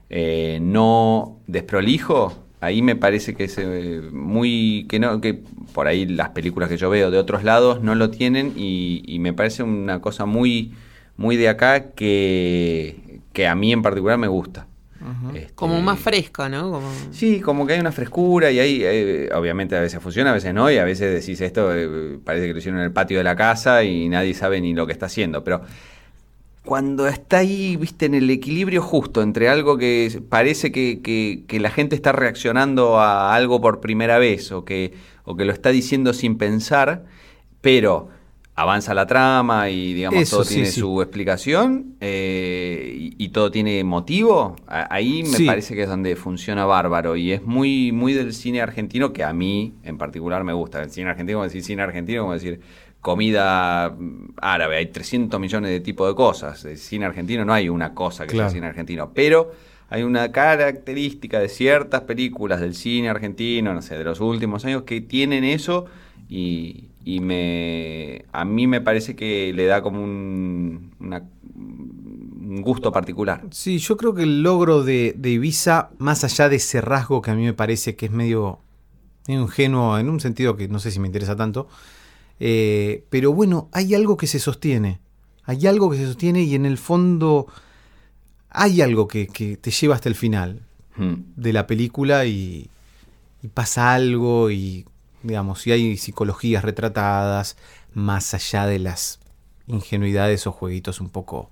eh, no desprolijo, ahí me parece que es eh, muy que no que por ahí las películas que yo veo de otros lados no lo tienen y, y me parece una cosa muy muy de acá que, que a mí en particular me gusta. Este, Como más fresca, ¿no? Como... Sí, como que hay una frescura y ahí, eh, obviamente a veces funciona, a veces no, y a veces decís esto, eh, parece que lo hicieron en el patio de la casa y nadie sabe ni lo que está haciendo, pero cuando está ahí, viste, en el equilibrio justo entre algo que parece que, que- que la gente está reaccionando a algo por primera vez o que, o que lo está diciendo sin pensar, pero avanza la trama y digamos Eso, todo sí, tiene sí. su explicación eh, y, y todo tiene motivo, a- ahí me Sí. parece que es donde funciona bárbaro y es muy, muy del cine argentino que a mí en particular me gusta. El cine argentino, como decir cine argentino, como decir comida árabe, hay 300 millones de tipos de cosas. El cine argentino no hay una cosa que Claro. sea cine argentino, pero hay una característica de ciertas películas del cine argentino, no sé, de los últimos años que tienen eso y, y me a mí me parece que le da como un, una- un gusto particular. Sí, yo creo que el logro de, de Ibiza, más allá de ese rasgo que a mí me parece que es medio, ingenuo en un sentido que no sé si me interesa tanto, eh, pero bueno, hay algo que se sostiene. Hay algo que se sostiene y en el fondo hay algo que, que te lleva hasta el final Hmm. de la película y, y pasa algo y digamos, si hay psicologías retratadas más allá de las ingenuidades o jueguitos un poco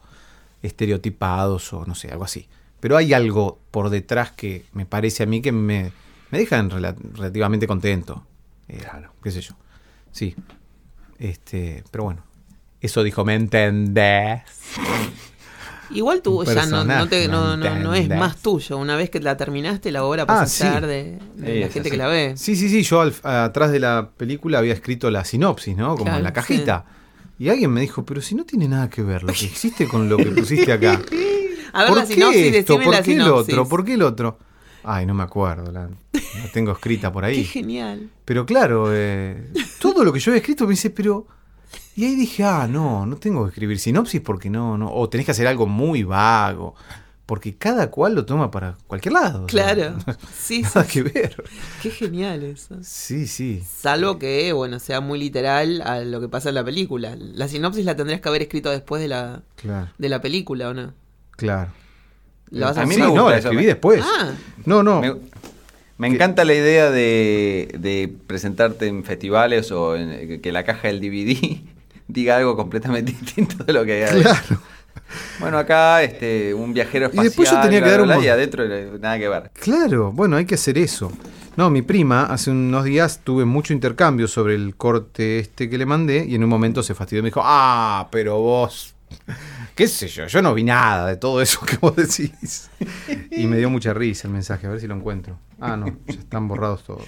estereotipados o no sé, algo así. Pero hay algo por detrás que me parece a mí que me, me deja en rela- relativamente contento. Eh, Claro. ¿Qué sé yo? Sí. Este, pero bueno. Eso dijo, ¿me entendés? Igual tú ya no, no, te- personaje, no, ¿me no- no es más tuyo. Una vez que la terminaste, la obra pasa Ah, a ser de, la gente así. que la ve. Sí, sí, sí, yo al- atrás de la película había escrito la sinopsis, ¿no? Como Claro, en la cajita. Y alguien me dijo, pero si no tiene nada que ver lo que existe con lo que pusiste acá. [laughs] A ver ¿Por la qué sinopsis, esto? ¿Por la qué el otro? ¿Por qué el otro? Ay, no me acuerdo, la, la tengo escrita por [laughs] Qué ahí. genial. Pero claro, eh, todo lo que yo había escrito me dice, pero... Y ahí dije, ah, no, no tengo que escribir sinopsis porque no, no. O tenés que hacer algo muy vago. Porque cada cual lo toma para cualquier lado. o sea, Claro. [laughs] Sí, sí. Nada que ver. Qué genial eso. Sí, sí. Salvo que, bueno, sea muy literal a lo que pasa en la película. La sinopsis la tendrías que haber escrito después de la, Claro, de la película, ¿o no? claro. La vas a A mí Sí, me hacer. gusta no, la escribí después. Ah, No, no. Me, me encanta la idea de, de presentarte en festivales o en- que la caja del DVD [laughs] diga algo completamente [laughs] distinto de lo que hay adentro. Claro. Bueno, acá este, un viajero Y espacial después yo tenía que dar un y adentro eh, nada que ver. Claro, bueno, hay que hacer eso. No, mi prima hace unos días tuve mucho intercambio sobre el corte este que le mandé y en un momento se fastidió y me dijo, ah, pero vos, qué sé yo, yo no vi nada de todo eso que vos decís. [laughs] Y me dio mucha risa el mensaje, a ver si lo encuentro. Ah, no, ya están borrados todos.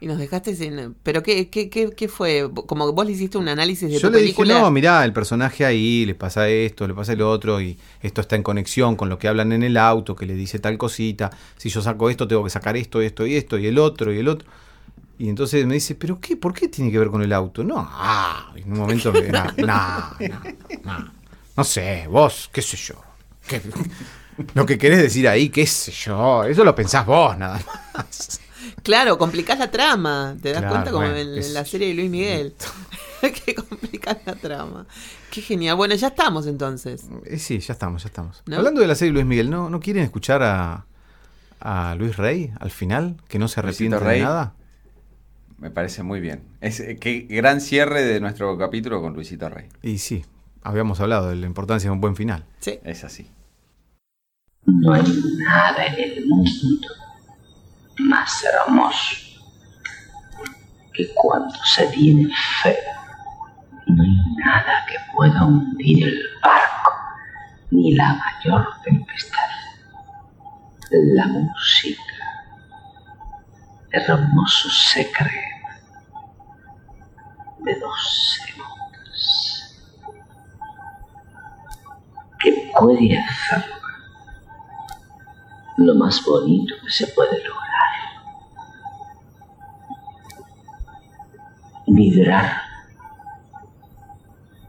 y nos dejaste sin... ¿Pero qué, qué, qué, qué fue? Como que vos le hiciste un análisis de Yo tu le dije, no, mirá, el personaje ahí, le pasa esto, le pasa el otro, y esto está en conexión con lo que hablan en el auto, que le dice tal cosita, si yo saco esto, tengo que sacar esto, esto y esto, y el otro, y el otro. Y entonces me dice, ¿pero qué? ¿Por qué tiene que ver con el auto? No, ah, y en un momento me no, no, no, no, no sé, vos, qué sé yo. ¿Qué- lo que querés decir ahí, qué sé yo, eso lo pensás vos nada más. Claro, complicás la trama. ¿Te das Claro, cuenta? Como bueno, en, la serie de Luis Miguel. [laughs] [laughs] que complicás la trama. Qué genial. Bueno, ya estamos entonces. Eh, sí, ya estamos, ya estamos. ¿No? Hablando de la serie Luis Miguel, ¿no, ¿no quieren escuchar a, a Luis Rey al final? Que no se arrepiente de nada. Me parece muy bien. Es, eh, qué gran cierre de nuestro capítulo con Luisito Rey. Y sí, habíamos hablado de la importancia de un buen final. Sí. Es así. No hay nada en el mundo más hermoso que cuando se tiene fe. No hay nada que pueda hundir el barco, ni la mayor tempestad. La música, hermoso secreto de dos segundos que puede hacer lo más bonito que se puede lograr. Vibrar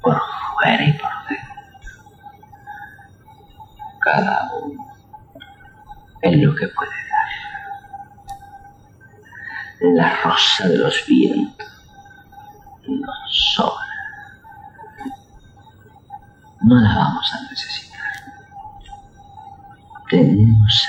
por fuera y por dentro. Cada uno en lo que puede dar. La rosa de los vientos nos sobra. No la vamos a necesitar tenemos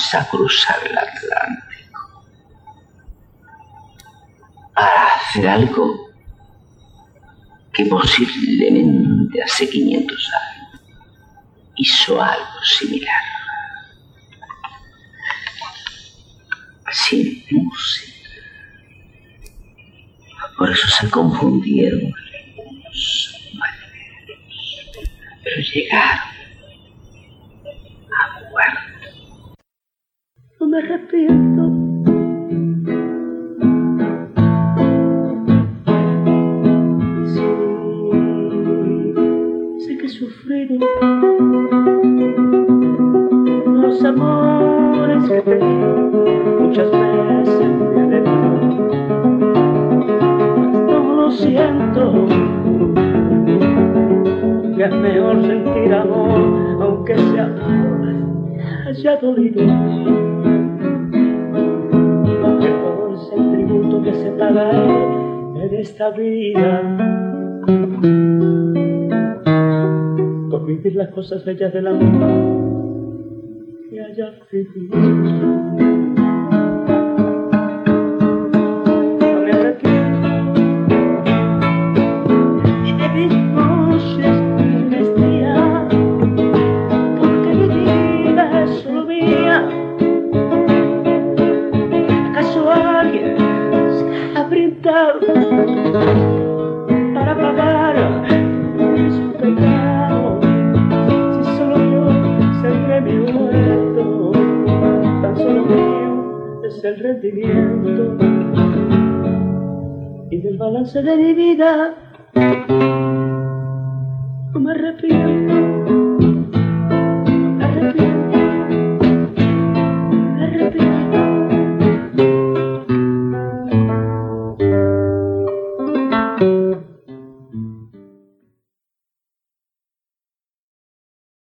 A cruzar el Atlántico. Para hacer algo que posiblemente hace 500 años hizo algo similar. Sin música. Por eso se confundieron algunos marineros. Pero llegaron a puerto. No me arrepiento. Sí, sé que he sufrido los amores que he tenido muchas veces me. No lo siento. Es mejor sentir amor, aunque sea haya dolido. En esta vida. Por vivir las cosas bellas del amor que haya vivido. El rendimiento y del balance de mi vida no me arrepiento.